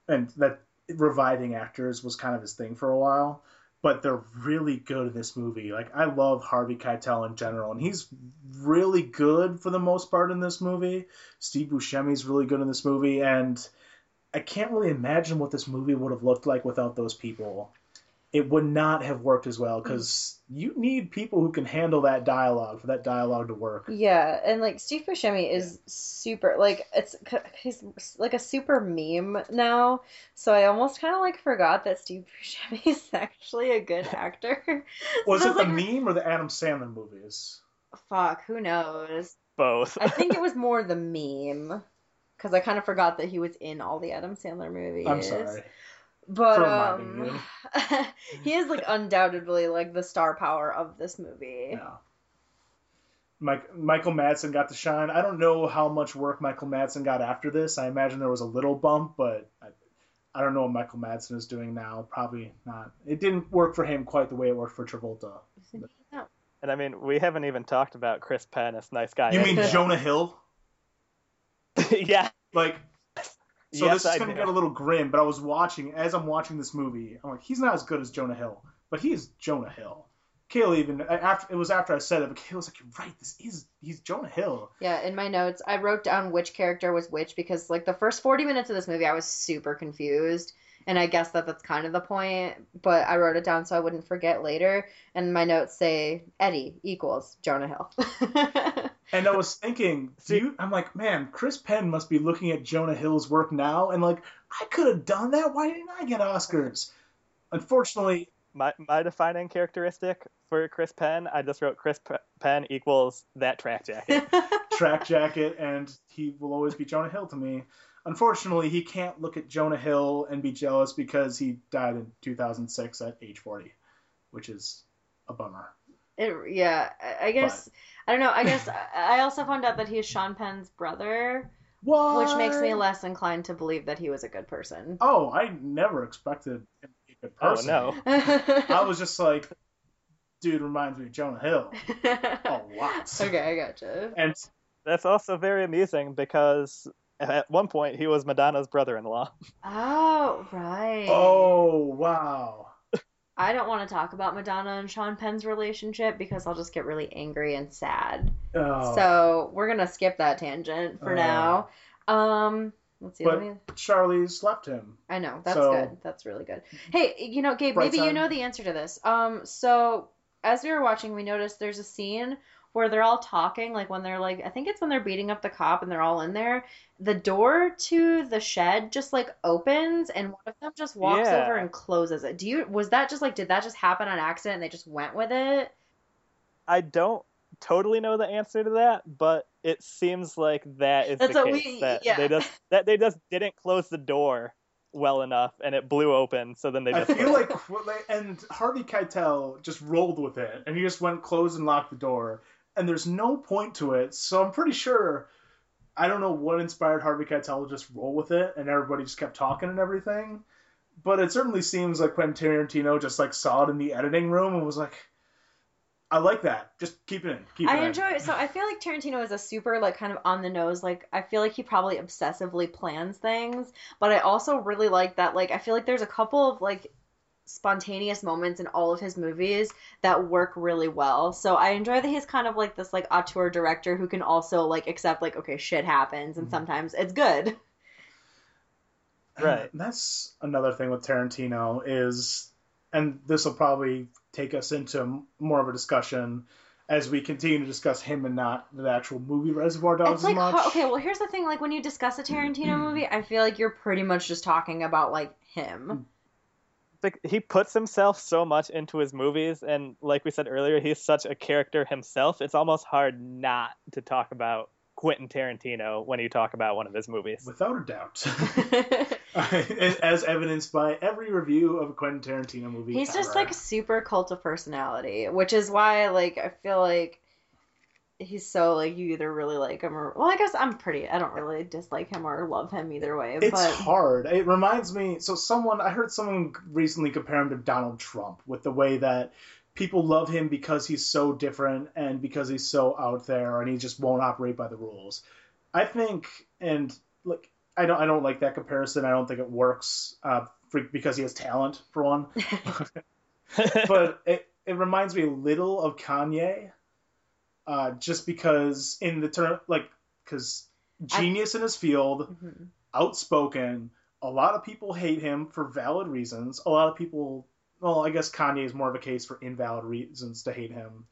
and that reviving actors was kind of his thing for a while. But they're really good in this movie. Like I love Harvey Keitel in general, and he's really good for the most part in this movie. Steve Buscemi's really good in this movie, and I can't really imagine what this movie would have looked like without those people. It would not have worked as well mm. because you need people who can handle that dialogue for that dialogue to work. Yeah, and like Steve Buscemi is super like it's he's like a super meme now. So I almost kind of like forgot that Steve Buscemi is actually a good actor. Was So it I the like, meme or the Adam Sandler movies? Fuck, who knows? Both. I think it was more the meme because I kind of forgot that he was in all the Adam Sandler movies. I'm sorry. But for reminding um, he is like undoubtedly like the star power of this movie. Yeah. Mike, Michael Madsen got to shine. I don't know how much work Michael Madsen got after this. I imagine there was a little bump, but I, I don't know what Michael Madsen is doing now. Probably not. It didn't work for him quite the way it worked for Travolta. And I mean, we haven't even talked about Chris Penn as nice guy. You mean Jonah Hill? yeah. Like, so Yes, this is I gonna get a little grim, but I was watching as I'm watching this movie. I'm like, he's not as good as Jonah Hill, but he is Jonah Hill. Kayla even after it was after I said it, but Kayla was like, "You're right. This is he's Jonah Hill." Yeah, in my notes, I wrote down which character was which because, like, the first 40 minutes of this movie, I was super confused. And I guess that that's kind of the point, but I wrote it down so I wouldn't forget later. And my notes say Eddie equals Jonah Hill. And I was thinking, do you, I'm like, man, Chris Penn must be looking at Jonah Hill's work now, and like, I could have done that. Why didn't I get Oscars? Unfortunately, My my defining characteristic for Chris Penn, I just wrote Chris P- Penn equals that track jacket. track jacket, and he will always be Jonah Hill to me. Unfortunately, he can't look at Jonah Hill and be jealous because he died in 2006 at age 40, which is a bummer. It, yeah, I- I guess I don't know. I guess I I also found out that he is Sean Penn's brother, What? which makes me less inclined to believe that he was a good person. Oh, I never expected him to be a good person. Oh, no. I was just like, dude reminds me of Jonah Hill a lot. Okay, I gotcha. And That's also very amusing because at one point he was Madonna's brother-in-law. Oh, right. oh wow, I don't want to talk about Madonna and Sean Penn's relationship because I'll just get really angry and sad. oh. So we're gonna skip that tangent for Oh. now. Um, let's see. but me. Charlie's left him. I know that's so- good. That's really good. Hey, you know, Gabe, Bright maybe you know the answer to this. Um, so as we were watching, we noticed there's a scene where they're all talking, like when they're like, I think it's when they're beating up the cop and they're all in there. The door to the shed just like opens and one of them just walks Yeah. over and closes it. Do you was that just like did that just happen on accident and they just went with it? I don't totally know the answer to that, but it seems like that is That's the what case. we- that yeah. they just that they just didn't close the door well enough, and it blew open. So then they I just feel like, and Harvey Keitel just rolled with it, and he just went close and locked the door, and there's no point to it. So I'm pretty sure, I don't know what inspired Harvey Keitel to just roll with it, and everybody just kept talking and everything. But it certainly seems like Quentin Tarantino just like saw it in the editing room and was like, "I like that. Just keep it in. Keep it I in." enjoy it. So I feel like Tarantino is a super like kind of on the nose. Like I feel like he probably obsessively plans things, but I also really like that. Like I feel like there's a couple of like spontaneous moments in all of his movies that work really well. So I enjoy that he's kind of like this like auteur director who can also like accept like okay shit happens and mm-hmm. sometimes it's good. Right. And that's another thing with Tarantino is, and this will probably take us into more of a discussion as we continue to discuss him and not the actual movie Reservoir Dogs It's like as much. okay, well here's the thing. Like when you discuss a Tarantino movie, I feel like you're pretty much just talking about like him. Mm-hmm. Like he puts himself so much into his movies and like we said earlier he's such a character himself it's almost hard not to talk about quentin tarantino when you talk about one of his movies Without a doubt. as evidenced by every review of a Quentin Tarantino movie. He's just like a super cult of personality, which is why like I feel like he's so like you either really like him or well I guess I'm pretty I don't really dislike him or love him either way. It's but hard. It reminds me. So someone I heard someone recently compare him to Donald Trump with the way that people love him because he's so different and because he's so out there and he just won't operate by the rules. I think, and like I don't I don't like that comparison. I don't think it works uh, for, because he has talent for one. but it it reminds me a little of Kanye, uh, just because in the term like because genius in his field Mhm. outspoken. A lot of people hate him for valid reasons. A lot of people, well, I guess Kanye is more of a case for invalid reasons to hate him.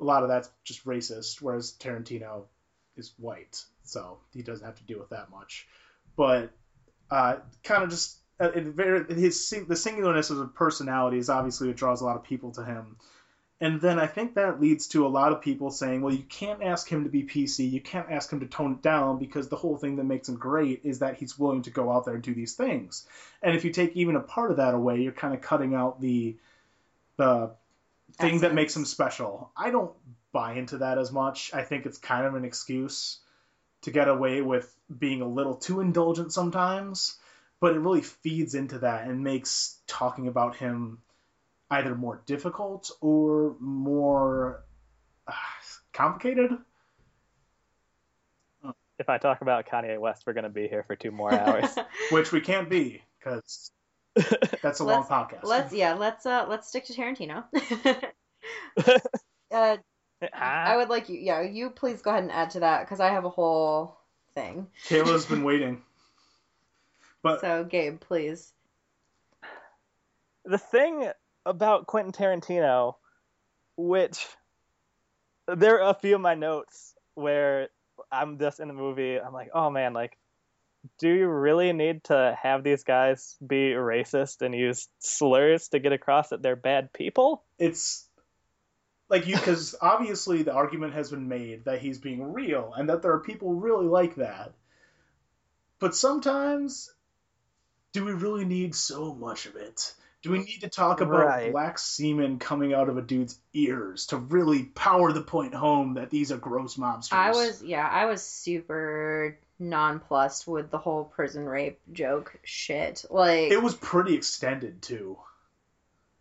A lot of that's just racist, whereas Tarantino is white, so he doesn't have to deal with that much. But uh, kind of just uh, it his the singularness of his personality is obviously what draws a lot of people to him. And then I think that leads to a lot of people saying, well, you can't ask him to be PC, you can't ask him to tone it down because the whole thing that makes him great is that he's willing to go out there and do these things. And if you take even a part of that away, you're kind of cutting out the the thing that makes him special. I don't buy into that as much. I think it's kind of an excuse to get away with being a little too indulgent sometimes. but it really feeds into that and makes talking about him either more difficult or more uh, complicated. If I talk about Kanye West, we're going to be here for two more hours. Which we can't be because that's a long Let's- podcast. Let's yeah, let's uh let's stick to Tarantino. uh, I would like you yeah, you please go ahead and add to that because I have a whole thing. Kayla's been waiting. But So Gabe, please. the thing about Quentin Tarantino, which there are a few of my notes where I'm just in the movie, I'm like, oh man, like, do you really need to have these guys be racist and use slurs to get across that they're bad people? it's like you because obviously the argument has been made that he's being real and that there are people really like that but sometimes do we really need so much of it do we need to talk about Right. black semen coming out of a dude's ears to really power the point home that these are gross mobsters I was yeah, I was super nonplussed with the whole prison rape joke shit. Like it was pretty extended too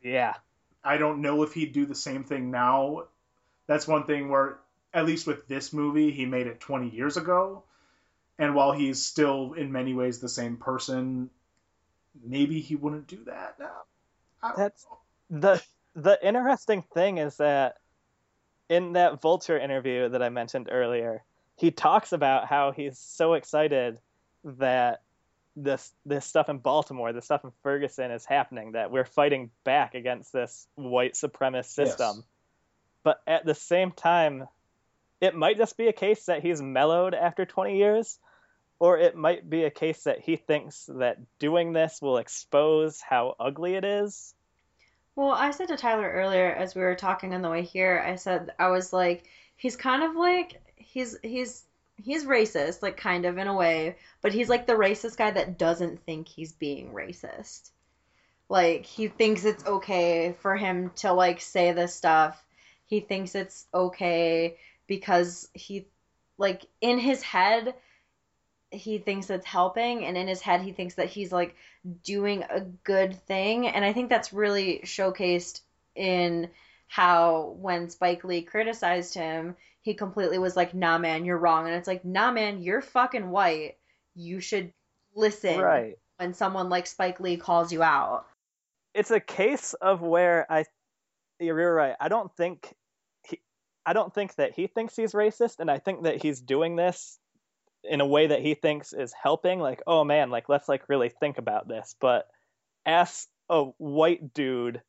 Yeah. I don't know if he'd do the same thing now. That's one thing where, at least with this movie, he made it 20 years ago. And while he's still in many ways the same person, maybe he wouldn't do that now. That's know. the the interesting thing is that in that Vulture interview that I mentioned earlier, he talks about how he's so excited that this this stuff in Baltimore, this stuff in Ferguson is happening, that we're fighting back against this white supremacist system. Yes. But at the same time, it might just be a case that he's mellowed after 20 years, or it might be a case that he thinks that doing this will expose how ugly it is. Well, I said to Tyler earlier as we were talking on the way here, I said I was like, he's kind of like he's he's he's racist, like kind of in a way, but he's like the racist guy that doesn't think he's being racist. Like he thinks it's okay for him to like say this stuff. He thinks it's okay because he like in his head he thinks it's helping and in his head he thinks that he's like doing a good thing and i think that's really showcased in how when spike lee criticized him he completely was like nah man you're wrong and it's like nah man you're fucking white you should listen Right. when someone like spike lee calls you out it's a case of where I you're right. I don't think he I don't think that he thinks he's racist and I think that he's doing this in a way that he thinks is helping like oh man like let's like really think about this. But as a white dude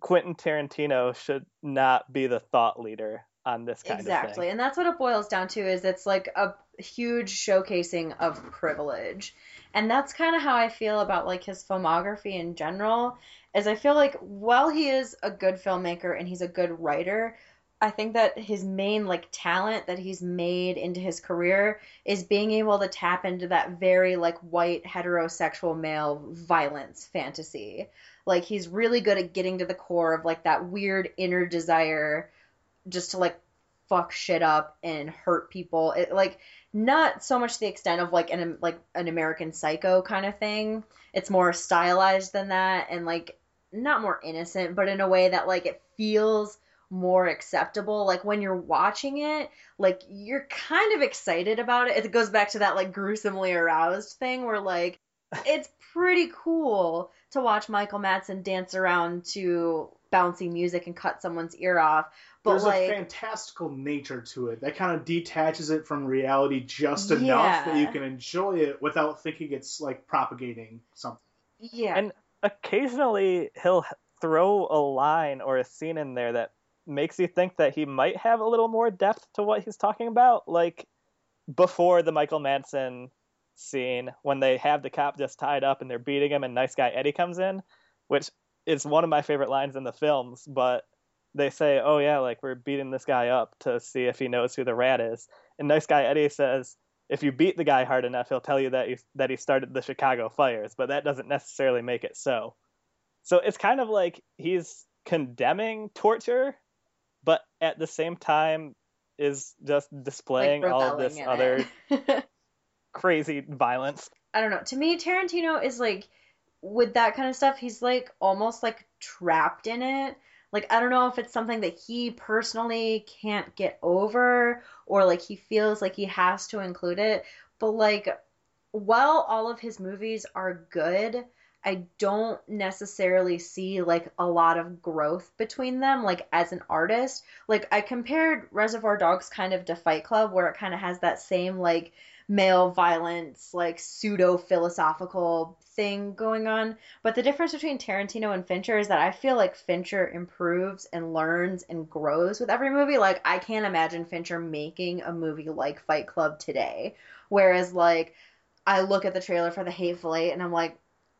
Quentin Tarantino should not be the thought leader on this kind of thing. exactly. And that's what it boils down to is it's like a huge showcasing of privilege. And that's kind of how i feel about like his filmography in general is i feel like while he is a good filmmaker and he's a good writer i think that his main like talent that he's made into his career is being able to tap into that very like white heterosexual male violence fantasy like he's really good at getting to the core of like that weird inner desire just to like fuck shit up and hurt people. It like not so much the extent of like an like an American Psycho kind of thing. It's more stylized than that and like not more innocent, but in a way that like it feels more acceptable. Like when you're watching it, like you're kind of excited about it. It goes back to that like gruesomely aroused thing where like it's pretty cool to watch Michael Madsen dance around to bouncy music and cut someone's ear off. But There's like a fantastical nature to it that kind of detaches it from reality just enough that you can enjoy it without thinking it's like propagating something. yeah. And occasionally he'll throw a line or a scene in there that makes you think that he might have a little more depth to what he's talking about. Like before the Michael Madsen scene, when they have the cop just tied up and they're beating him, and Nice Guy Eddie comes in, which is one of my favorite lines in the films. But they say, "Oh yeah, like we're beating this guy up to see if he knows who the rat is," and Nice Guy Eddie says. If you beat the guy hard enough, he'll tell you that he, that he started the Chicago fires, but that doesn't necessarily make it so. So it's kind of like he's condemning torture, but at the same time is just displaying Like all of this other crazy violence. I don't know. To me, Tarantino is like with that kind of stuff. He's like almost like trapped in it. Like I don't know if it's something that he personally can't get over or like he feels like he has to include it. But like while all of his movies are good, I don't necessarily see like a lot of growth between them, like as an artist. Like I compared Reservoir Dogs kind of to Fight Club, where it kind of has that same like male violence, like pseudo philosophical thing going on. But the difference between Tarantino and Fincher is that I feel like Fincher improves and learns and grows with every movie. Like I can't imagine Fincher making a movie like Fight Club today. Whereas like I look at the trailer for The Hateful Eight and I'm like,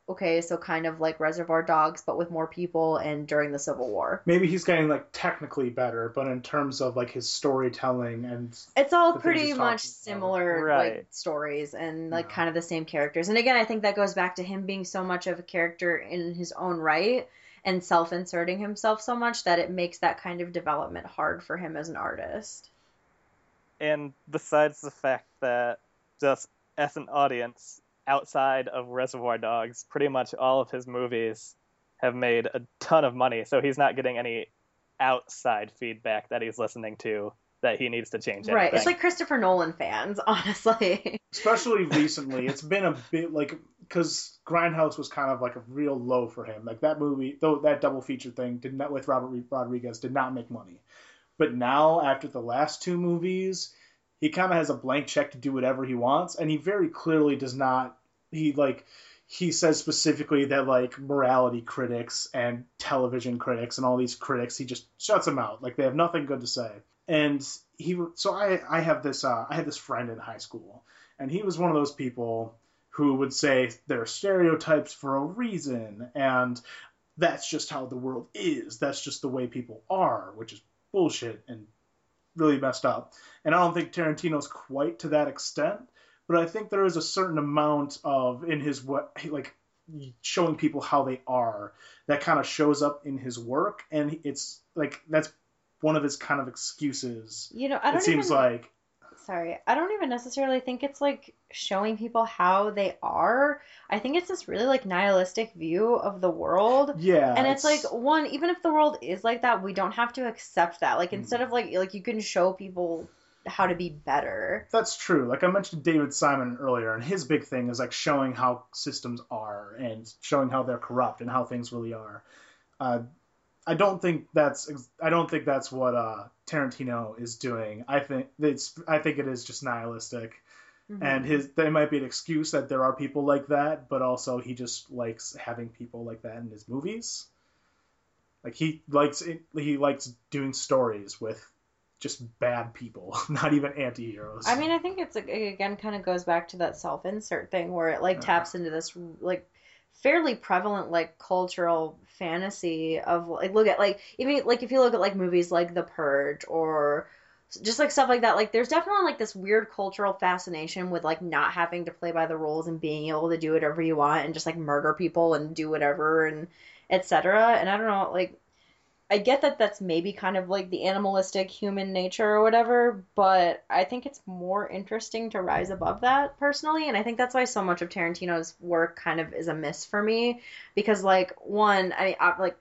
okay, so kind of like Reservoir Dogs, but with more people and during the Civil War. Maybe he's getting like technically better, but in terms of like his storytelling and It's all pretty much talking similar Right. like stories and like kind of the same characters. And again, I think that goes back to him being so much of a character in his own right and self-inserting himself so much that it makes that kind of development hard for him as an artist. And besides the fact that just as an audience outside of Reservoir Dogs, pretty much all of his movies have made a ton of money, so he's not getting any outside feedback that he's listening to that he needs to change anything. Right. It's like Christopher Nolan fans, honestly. especially recently, it's been a bit like because Grindhouse was kind of like a real low for him. Like that movie, though that double feature thing did not with Robert Rodriguez did not make money. But now after the last two movies, he kind of has a blank check to do whatever he wants, and he very clearly does not. He like he says specifically that like morality critics and television critics and all these critics, he just shuts them out. Like they have nothing good to say. And he so I I have this uh, I had this friend in high school, and he was one of those people who would say there are stereotypes for a reason, and that's just how the world is. That's just the way people are, which is bullshit and really messed up. And I don't think Tarantino's quite to that extent, but I think there is a certain amount of in his what like showing people how they are that kind of shows up in his work, and it's like that's one of his kind of excuses. You know, I don't it seems even like sorry, I don't even necessarily think it's like showing people how they are. I think it's this really like nihilistic view of the world. yeah, And it's like one, even if the world is like that, we don't have to accept that. Like instead Mm. of like like you can show people how to be better. That's true. Like I mentioned David Simon earlier, and his big thing is like showing how systems are and showing how they're corrupt and how things really are. Uh, I don't think that's I don't think that's what uh, Tarantino is doing. I think it's I think it is just nihilistic, Mm-hmm. and his they might be an excuse that there are people like that, but also he just likes having people like that in his movies. Like he likes it, he likes doing stories with just bad people, not even anti-heroes. I mean, I think it's again kind of goes back to that self-insert thing where it like taps into this like fairly prevalent like cultural fantasy of like look at like even like if you look at like movies like The Purge or just like stuff like that like there's definitely like this weird cultural fascination with like not having to play by the rules and being able to do whatever you want and just like murder people and do whatever and etc and i don't know like I get that that's maybe kind of like the animalistic human nature or whatever, but I think it's more interesting to rise above that personally, and I think that's why so much of Tarantino's work kind of is a miss for me because like one, I mean, I'm like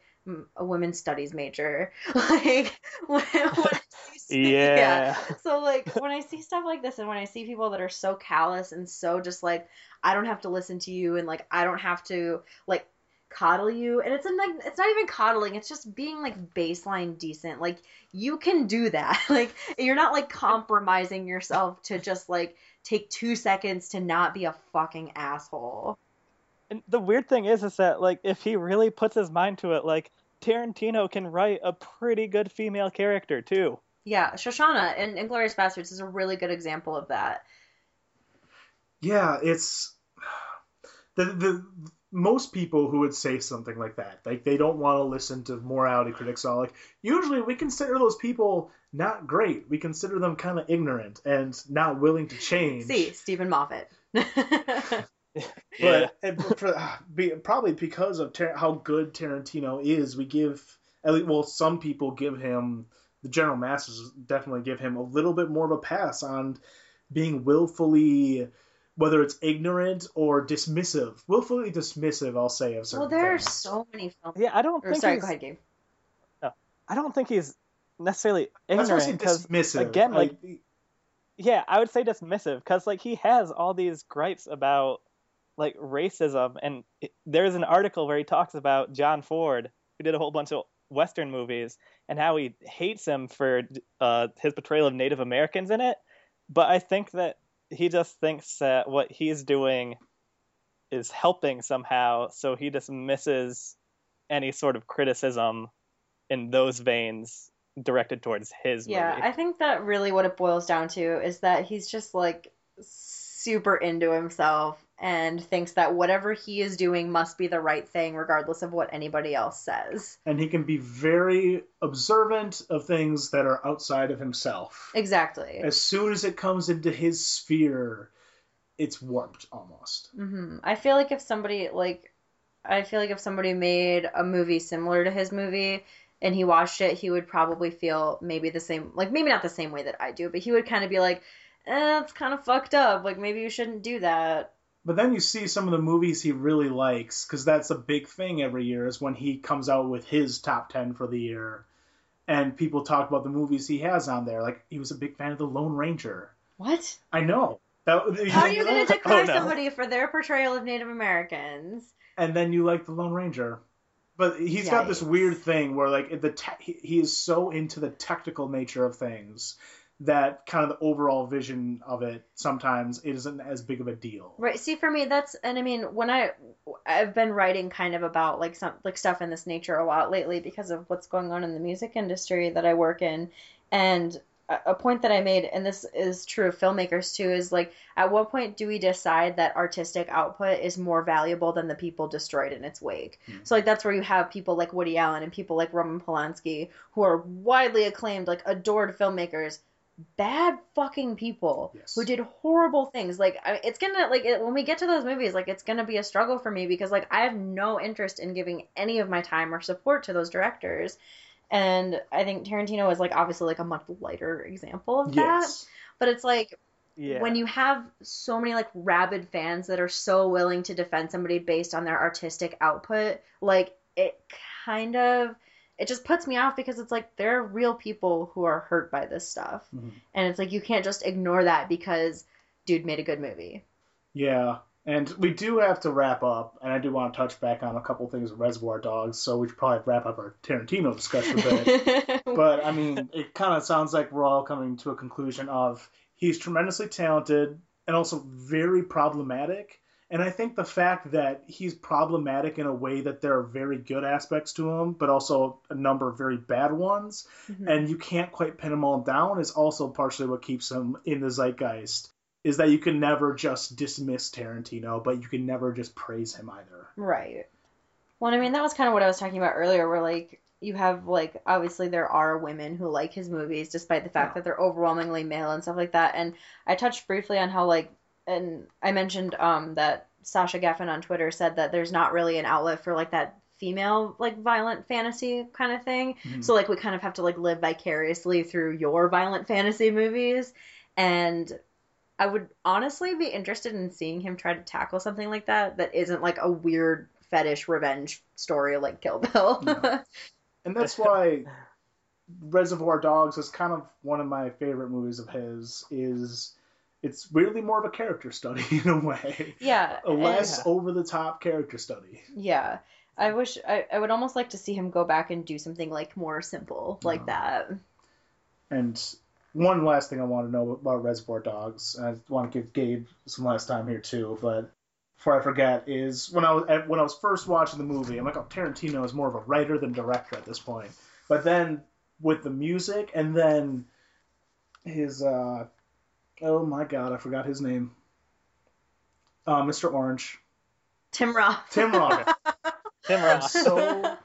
a women's studies major, like when, when see- Yeah. so like when I see stuff like this and when I see people that are so callous and so just like I don't have to listen to you and like I don't have to like coddle you. And it's in, like it's not even coddling it's just being like baseline decent. Like you can do that. Like you're not like compromising yourself to just like take two seconds to not be a fucking asshole. And the weird thing is, is that like if he really puts his mind to it, like Tarantino can write a pretty good female character too. yeah shoshana and inglorious bastards is a really good example of that. Yeah, it's the the most people who would say something like that, like they don't want to listen to morality critics. All like usually we consider those people not great. We consider them kind of ignorant and not willing to change. see stephen moffat But and for, ah, be, probably because of Tar- how good Tarantino is, we give at least well some people give him the general masses definitely give him a little bit more of a pass on being willfully whether it's ignorant or dismissive, willfully dismissive, I'll say of certain Well, there are so many films. Yeah, I don't Or, think sorry, he's, go ahead, Gabe. I don't think he's necessarily That's why I ignorant say because dismissive. again, like I- yeah, I would say dismissive because like he has all these gripes about like racism, and it, there's an article where he talks about John Ford, who did a whole bunch of Western movies, and how he hates him for uh, his portrayal of Native Americans in it. But I think that he just thinks that what he's doing is helping somehow, so he dismisses any sort of criticism in those veins directed towards his Yeah, movie. I think that really what it boils down to is that he's just like super into himself and thinks that whatever he is doing must be the right thing regardless of what anybody else says. and he can be very observant of things that are outside of himself. Exactly. As soon as it comes into his sphere, it's warped almost. hmm I feel like if somebody like I feel like if somebody made a movie similar to his movie and he watched it, he would probably feel maybe the same like maybe not the same way that I do, but he would kind of be like, eh, it's kind of fucked up. Like maybe you shouldn't do that. But then you see some of the movies he really likes, because that's a big thing every year, is when he comes out with his top 10 for the year. And people talk about the movies he has on there. Like, he was a big fan of The Lone Ranger. What? I know. That, How are you going to declare Oh, no. somebody for their portrayal of Native Americans? and then you like the Lone Ranger. But he's got this weird thing where like the te- he he is so into the technical nature of things that kind of the overall vision of it sometimes it isn't as big of a deal. Right. See, for me, that's and I mean, when I I've been writing kind of about like some like stuff in this nature a lot lately because of what's going on in the music industry that I work in, and a a point that I made, and this is true of filmmakers too, is like at what point do we decide that artistic output is more valuable than the people destroyed in its wake? Hmm. So like that's where you have people like Woody Allen and people like Roman Polanski who are widely acclaimed, like adored filmmakers, bad fucking people who did horrible things. Like I, it's gonna like it, when we get to those movies, like it's gonna be a struggle for me because like I have no interest in giving any of my time or support to those directors. And I think Tarantino is like obviously like a much lighter example of that. Yes. But it's like Yeah. when you have so many like rabid fans that are so willing to defend somebody based on their artistic output, like it kind of it just puts me off because it's like there are real people who are hurt by this stuff. Mm-hmm. And it's like you can't just ignore that because dude made a good movie. Yeah, and we do have to wrap up, and I do want to touch back on a couple things with Reservoir Dogs, so we should probably wrap up our Tarantino discussion a bit. but I mean, it kind of sounds like we're all coming to a conclusion of he's tremendously talented and also very problematic. And I think the fact that he's problematic in a way that there are very good aspects to him, but also a number of very bad ones, mm-hmm. and you can't quite pin them all down is also partially what keeps him in the zeitgeist. Is that you can never just dismiss Tarantino, but you can never just praise him either. Right. Well, I mean, that was kind of what I was talking about earlier, where like you have like obviously there are women who like his movies despite the fact that they're overwhelmingly male and stuff like that. And I touched briefly on how like and I mentioned um that Sasha Geffen on Twitter said that there's not really an outlet for like that female like violent fantasy kind of thing. Mhm. So like we kind of have to like live vicariously through your violent fantasy movies and I would honestly be interested in seeing him try to tackle something like that that isn't like a weird fetish revenge story like Kill Bill. And that's why Reservoir Dogs is kind of one of my favorite movies of his. Is it's weirdly more of a character study in a way. Yeah, A less and- over the top character study. yeah. I wish I, I would almost like to see him go back and do something like more simple like that. And one last thing I want to know about Reservoir Dogs, and I want to give Gabe some last time here too, but before I forget, is when I was when I was first watching the movie, I'm like, oh, Tarantino is more of a writer than director at this point. But then with the music, and then his uh, oh my god, I forgot his name, uh, Mr. Orange, Tim Roth. Tim Roth. Tim Roth. so bad.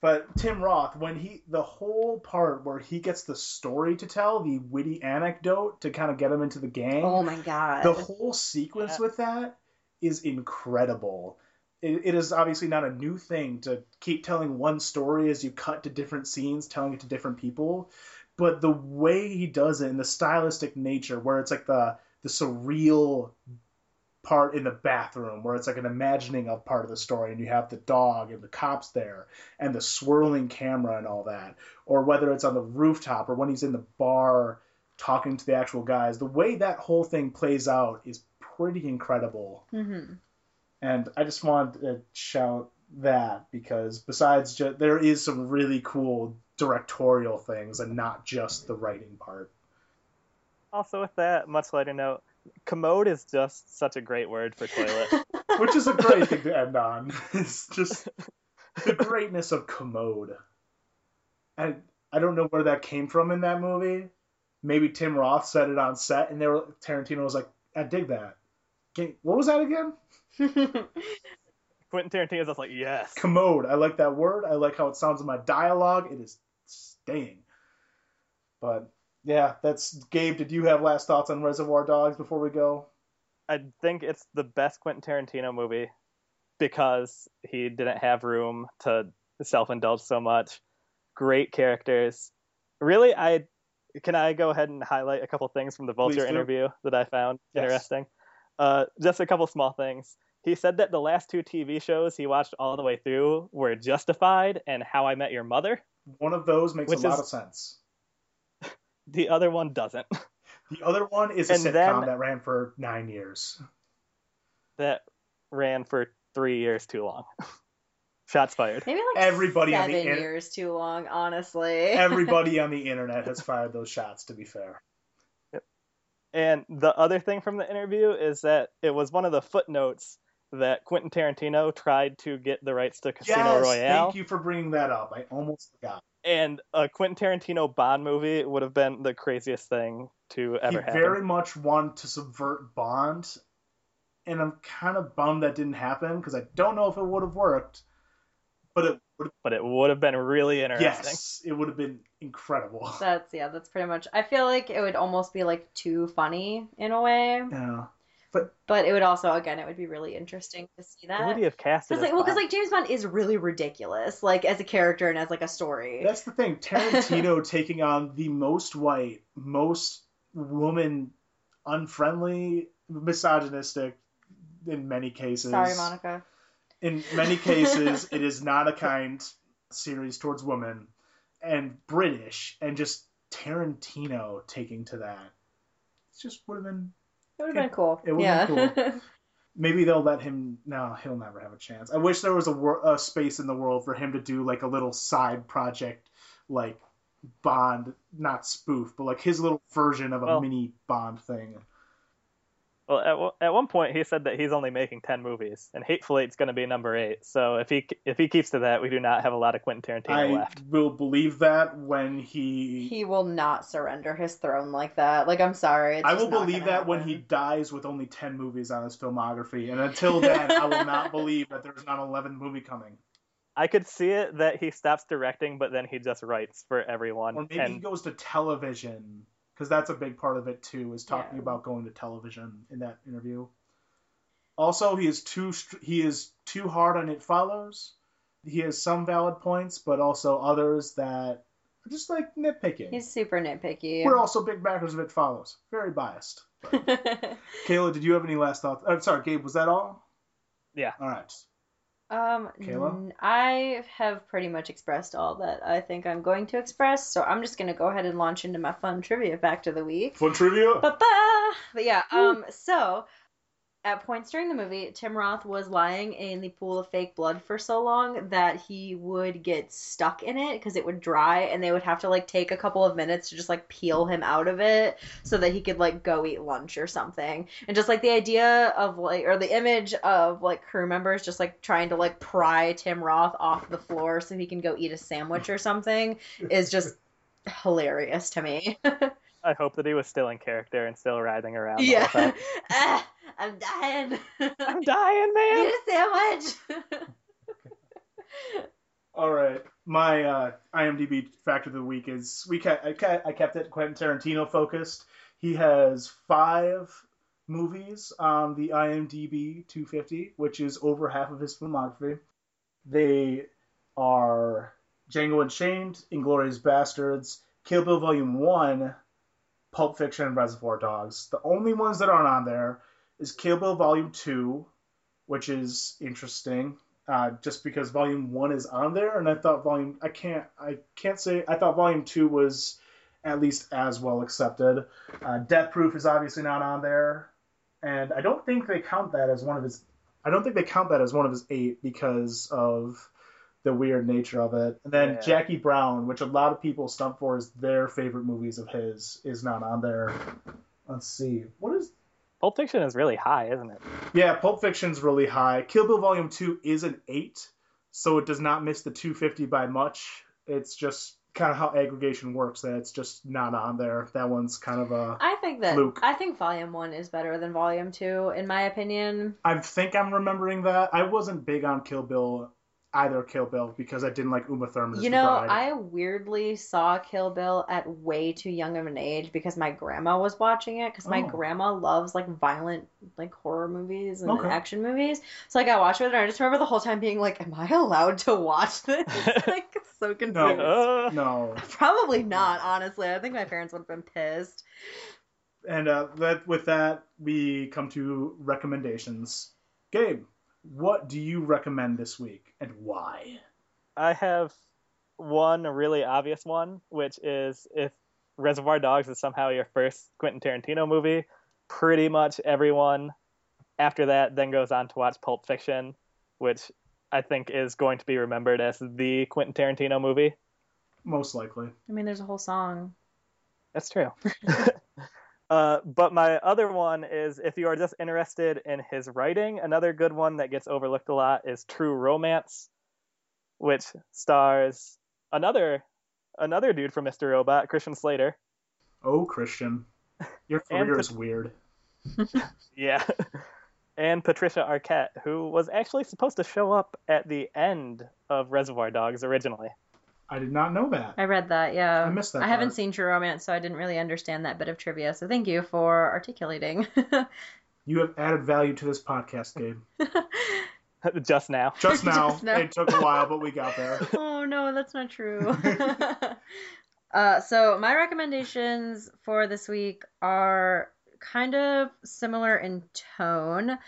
But Tim Roth, when he the whole part where he gets the story to tell, the witty anecdote to kind of get him into the gang. Oh my god. The whole sequence with that is incredible. It, it is obviously not a new thing to keep telling one story as you cut to different scenes, telling it to different people. But the way he does it and the stylistic nature, where it's like the the surreal part in the bathroom where it's like an imagining of part of the story and you have the dog and the cops there and the swirling camera and all that or whether it's on the rooftop or when he's in the bar talking to the actual guys the way that whole thing plays out is pretty incredible Mm-hmm. and I just wanted to shout that because besides just there is some really cool directorial things and not just the writing part. Also, with that, much lighter note, commode is just such a great word for toilet. Which is a great thing to end on. It's just the greatness of commode. And I don't know where that came from in that movie. Maybe Tim Roth said it on set, and they were Tarantino was like, "I dig that." What was that again? Quentin Tarantino's just like, yes. commode. I like that word. I like how it sounds in my dialogue. It is staying. But yeah, that's Gabe. Did you have last thoughts on Reservoir Dogs before we go? I think it's the best Quentin Tarantino movie because he didn't have room to self-indulge so much. Great characters. Really, I can I go ahead and highlight a couple things from the Vulture interview that I found Yes. interesting. Uh, just a couple small things. He said that the last two TV shows he watched all the way through were Justified and How I Met Your Mother. One of those makes Which a lot is- of sense. The other one doesn't. The other one is a And sitcom then- that ran for nine years. That ran for three years too long. Shots fired. Maybe like Everybody on seven the in- years too long, honestly. Everybody on the internet has fired those shots. To be fair, And the other thing from the interview is that it was one of the footnotes that Quentin Tarantino tried to get the rights to Casino yes, Royale. thank you for bringing that up. I almost forgot. And a Quentin Tarantino Bond movie would have been the craziest thing to He ever happen. very much wanted to subvert Bond, and I'm kind of bummed that didn't happen because I don't know if it would have worked. But it would. But it would have been really interesting. Yes, it would have been incredible. That's yeah, that's pretty much. I feel like it would almost be like too funny in a way, Yeah. But it would also again it would be really interesting to see Who would that. he have casted? Because like as well, because like James Bond is really ridiculous, like as a character and as like a story. That's the thing. Tarantino taking on the most white, most woman unfriendly, misogynistic in many cases. Sorry, Monica. In many cases, it is not a kind series towards women, and British, and just Tarantino taking to that. It just would have been. It would have been cool. it would've yeah. been Maybe they'll let him. No, he'll never have a chance. I wish there was a, wor- a space in the world for him to do like a little side project, like Bond, not spoof, but like his little version of a Well- mini Bond thing. Well, at, one- at one point he said that he's only making ten movies, and Hateful Eight's going to be number eight. So if he if he keeps to that, we do not have a lot of Quentin Tarantino left. I left. will believe that when he. he will not surrender his throne like that. Like I'm sorry. It's I just will not believe gonna that when happen. he dies with only 10 movies on his filmography. And until then, I will not believe that there's not an 11th movie coming. I could see it that he stops directing, but then he just writes for everyone. Or maybe he and goes to television, because that's a big part of it too, is talking Yeah. about going to television in that interview. Also, he is too he is too hard on It Follows. He has some valid points, but also others that are just like nitpicking. He's super nitpicky. We're also big backers of It Follows. Very biased. Kayla, did you have any last thoughts? I'm sorry, Gabe, was that all? Yeah. All right. Um, Kayla? n- I have pretty much expressed all that I think I'm going to express, so I'm just gonna go ahead and launch into my fun trivia fact of the week. Fun trivia. Ba-ba! But yeah, um, so at points during the movie, Tim Roth was lying in the pool of fake blood for so long that he would get stuck in it because it would dry, and they would have to like take a couple of minutes to just like peel him out of it so that he could like go eat lunch or something. And just like the idea of like, or the image of like crew members just like trying to like pry Tim Roth off the floor so he can go eat a sandwich or something is just hilarious to me. I hope that he was still in character and still writhing around. Yeah. whole time. ah, I'm dying. I'm dying, man. Need a sandwich. All right. My uh, IMDb fact of the week is we kept, I, kept, I kept it Quentin Tarantino focused. He has five movies on the IMDb 250, which is over half of his filmography. They are Django Unchained, Inglourious Basterds, Kill Bill Volume 1, Pulp Fiction, and Reservoir Dogs. The only ones that aren't on there is Kill Bill Volume 2, which is interesting. Uh, just because Volume 1 is on there, and I thought Volume I can't I can't say I thought Volume 2 was at least as well accepted. Uh, Death Proof is obviously not on there, and I don't think they count that as one of his. I don't think they count that as one of his eight because of the weird nature of it. And then Yeah. Jackie Brown, which a lot of people stump for as their favorite movies of his, is not on there. Let's see. What is Pulp Fiction is really high, isn't it? yeah, Pulp Fiction's really high. Kill Bill Volume 2 is an 8, so it does not miss the 250 by much. It's just kind of how aggregation works, that it's just not on there. That one's kind of a. I think that Luke. I think Volume One is better than Volume Two, in my opinion. I think I'm remembering that. I wasn't big on Kill Bill, either Kill Bill, because I didn't like Uma Thurman You know, bride. I weirdly saw Kill Bill at way too young of an age because my grandma was watching it because my Oh. grandma loves like violent like horror movies and Okay. action movies. So like I watched it and I just remember the whole time being like, Am I allowed to watch this? like so confused. No, Uh, no. Probably not, honestly. I think my parents would have been pissed. And uh, that, with that, we come to recommendations. Gabe, what do you recommend this week and why? I have one really obvious one, which is if Reservoir Dogs is somehow your first Quentin Tarantino movie, pretty much everyone after that then goes on to watch Pulp Fiction, which I think is going to be remembered as the Quentin Tarantino movie. Most likely. I mean, there's a whole song. That's true. uh, but my other one is if you are just interested in his writing, another good one that gets overlooked a lot is True Romance, which stars another another dude from Mr. Robot, Christian Slater. Oh, Christian. Your career Pat- is weird. Yeah. and Patricia Arquette, who was actually supposed to show up at the end of Reservoir Dogs originally. I did not know that. I read that, yeah. I missed that I haven't seen True Romance, so I didn't really understand that bit of trivia. So thank you for articulating. You have added value to this podcast, Gabe. just now. Just now. Just now. It took a while, but we got there. oh no, that's not true. uh, so my recommendations for this week are kind of similar in tone.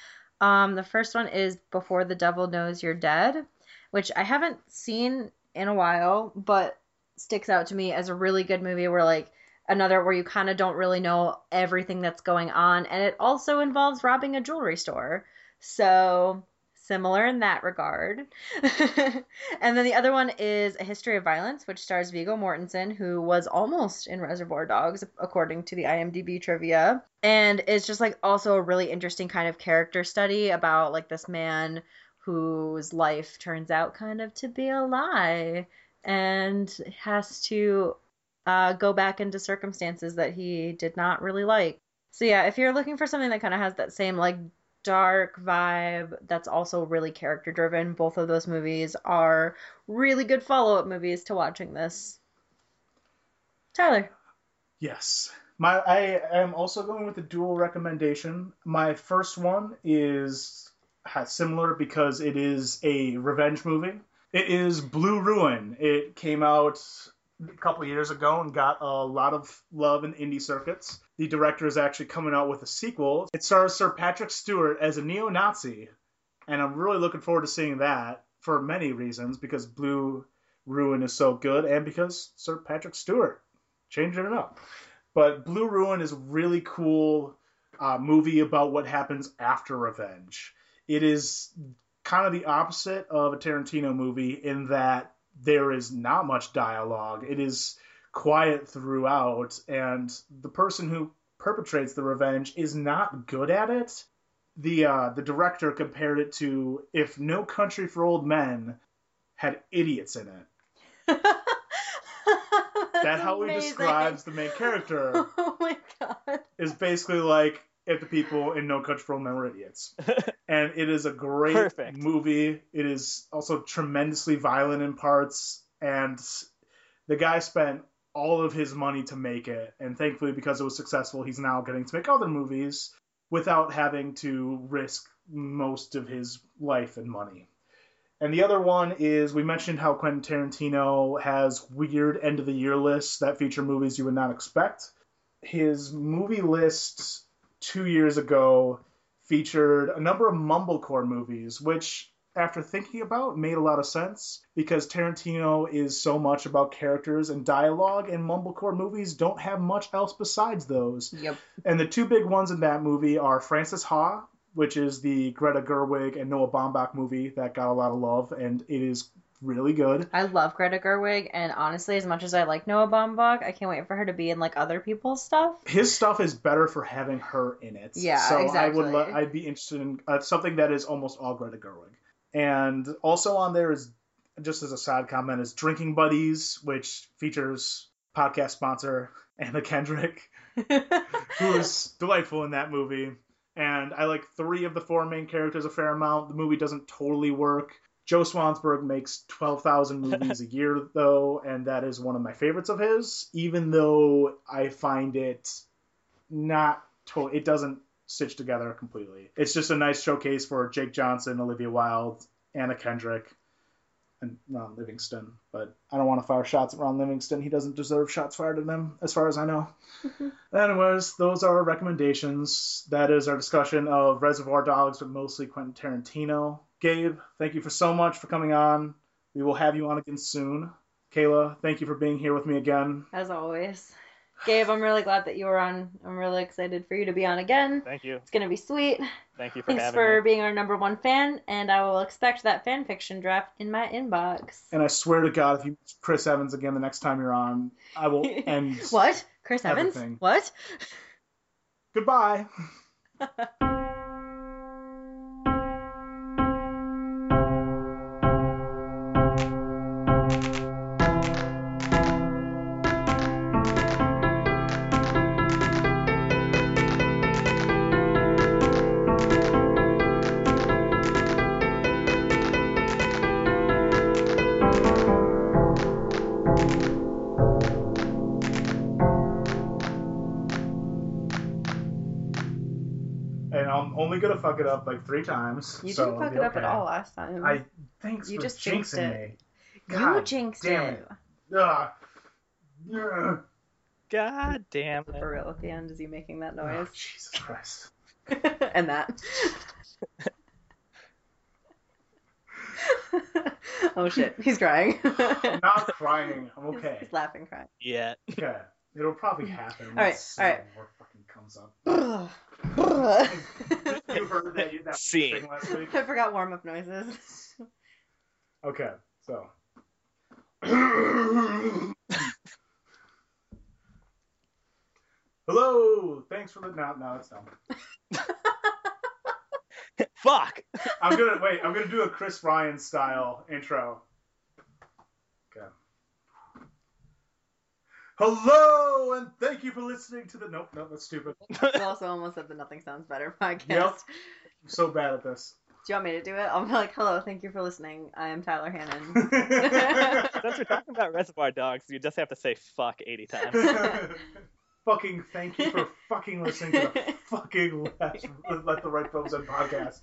Um, the first one is Before the Devil Knows You're Dead, which I haven't seen in a while, but sticks out to me as a really good movie where like another where you kind of don't really know everything that's going on and it also involves robbing a jewelry store. So similar in that regard. and then the other one is A History of Violence, which stars Viggo Mortensen, who was almost in Reservoir Dogs, according to the IMDb trivia. And it's just like also a really interesting kind of character study about like this man whose life turns out kind of to be a lie and has to uh, go back into circumstances that he did not really like. So yeah, if you're looking for something that kind of has that same like dark vibe that's also really character driven, both of those movies are really good follow up movies to watching this. Tyler. Yes. My I am also going with a dual recommendation. My first one is similar because it is a revenge movie. It is Blue Ruin. It came out a couple years ago and got a lot of love in indie circuits. The director is actually coming out with a sequel. It stars Sir Patrick Stewart as a neo-Nazi, and I'm really looking forward to seeing that for many reasons because Blue Ruin is so good and because Sir Patrick Stewart changing it up. But Blue Ruin is a really cool uh, movie about what happens after revenge. It is kind of the opposite of a Tarantino movie in that there is not much dialogue. It is quiet throughout, and the person who perpetrates the revenge is not good at it. The uh, the director compared it to if No Country for Old Men had idiots in it. That's how he describes the main character. Oh my god. Is basically like if the people in No Country for Old Men were idiots. and it is a great Perfect. movie. It is also tremendously violent in parts, and the guy spent all of his money to make it, and thankfully, because it was successful, he's now getting to make other movies without having to risk most of his life and money. And the other one is we mentioned how Quentin Tarantino has weird end of the year lists that feature movies you would not expect. his movie list two years ago featured a number of mumblecore movies, which, after thinking about, made a lot of sense because Tarantino is so much about characters and dialogue, and mumblecore movies don't have much else besides those. Yep. And the two big ones in that movie are Frances Ha, which is the Greta Gerwig and Noah Baumbach movie that got a lot of love, and it is really good. I love Greta Gerwig, and honestly, as much as I like Noah Baumbach, I can't wait for her to be in like other people's stuff. His stuff is better for having her in it. Yeah, so I would exactly. le- I'd be interested in uh, something that is almost all Greta Gerwig. And also on there is just as a side comment is Drinking Buddies, which features podcast sponsor Anna Kendrick, who is delightful in that movie. And I like three of the four main characters a fair amount. The movie doesn't totally work. Joe Swanberg makes 12,000 movies a year, though, and that is one of my favorites of his, even though I find it not to- it doesn't stitch together completely. It's just a nice showcase for Jake Johnson, Olivia Wilde, Anna Kendrick, and Ron Livingston. But I don't want to fire shots at Ron Livingston. He doesn't deserve shots fired at him, as far as I know. Anyways, those are our recommendations. That is our discussion of Reservoir Dogs, but mostly Quentin Tarantino. Gabe, thank you for so much for coming on. We will have you on again soon. Kayla, thank you for being here with me again. As always. Gabe, I'm really glad that you were on. I'm really excited for you to be on again. Thank you. It's gonna be sweet. Thank you for Thanks having for me. being our number one fan, and I will expect that fan fiction draft in my inbox. And I swear to God, if you meet Chris Evans again the next time you're on, I will end. What? Chris Evans? Everything. What? Goodbye. it up like three times. You so didn't fuck it'll it up at all last time. I thanks You for just jinxed jinxing it. me. you God jinxed damn it. it. Ah. Ugh. Ugh. God damn it. For real, at the end, is he making that Oh, noise? Jesus Christ. and that. oh shit, he's crying. I'm not crying. I'm okay. He's laughing, crying. Yeah. Okay. It'll probably happen. All right. All right. Civil War fucking comes up. I you heard that, that Scene. thing last week? forgot warm up noises. Okay, so. Hello, thanks for the. No, no, it's done. Fuck. I'm gonna wait. I'm gonna do a Chris Ryan style intro. Hello, and thank you for listening to the. Nope, nope, that's stupid. We also almost said the Nothing Sounds Better podcast. Yep. I'm so bad at this. Do you want me to do it? I'll be like, hello, thank you for listening. I am Tyler Hannon. Since we're talking about Reservoir Dogs, you just have to say fuck 80 times. fucking thank you for fucking listening to the fucking Let, Let the Right Films End podcast.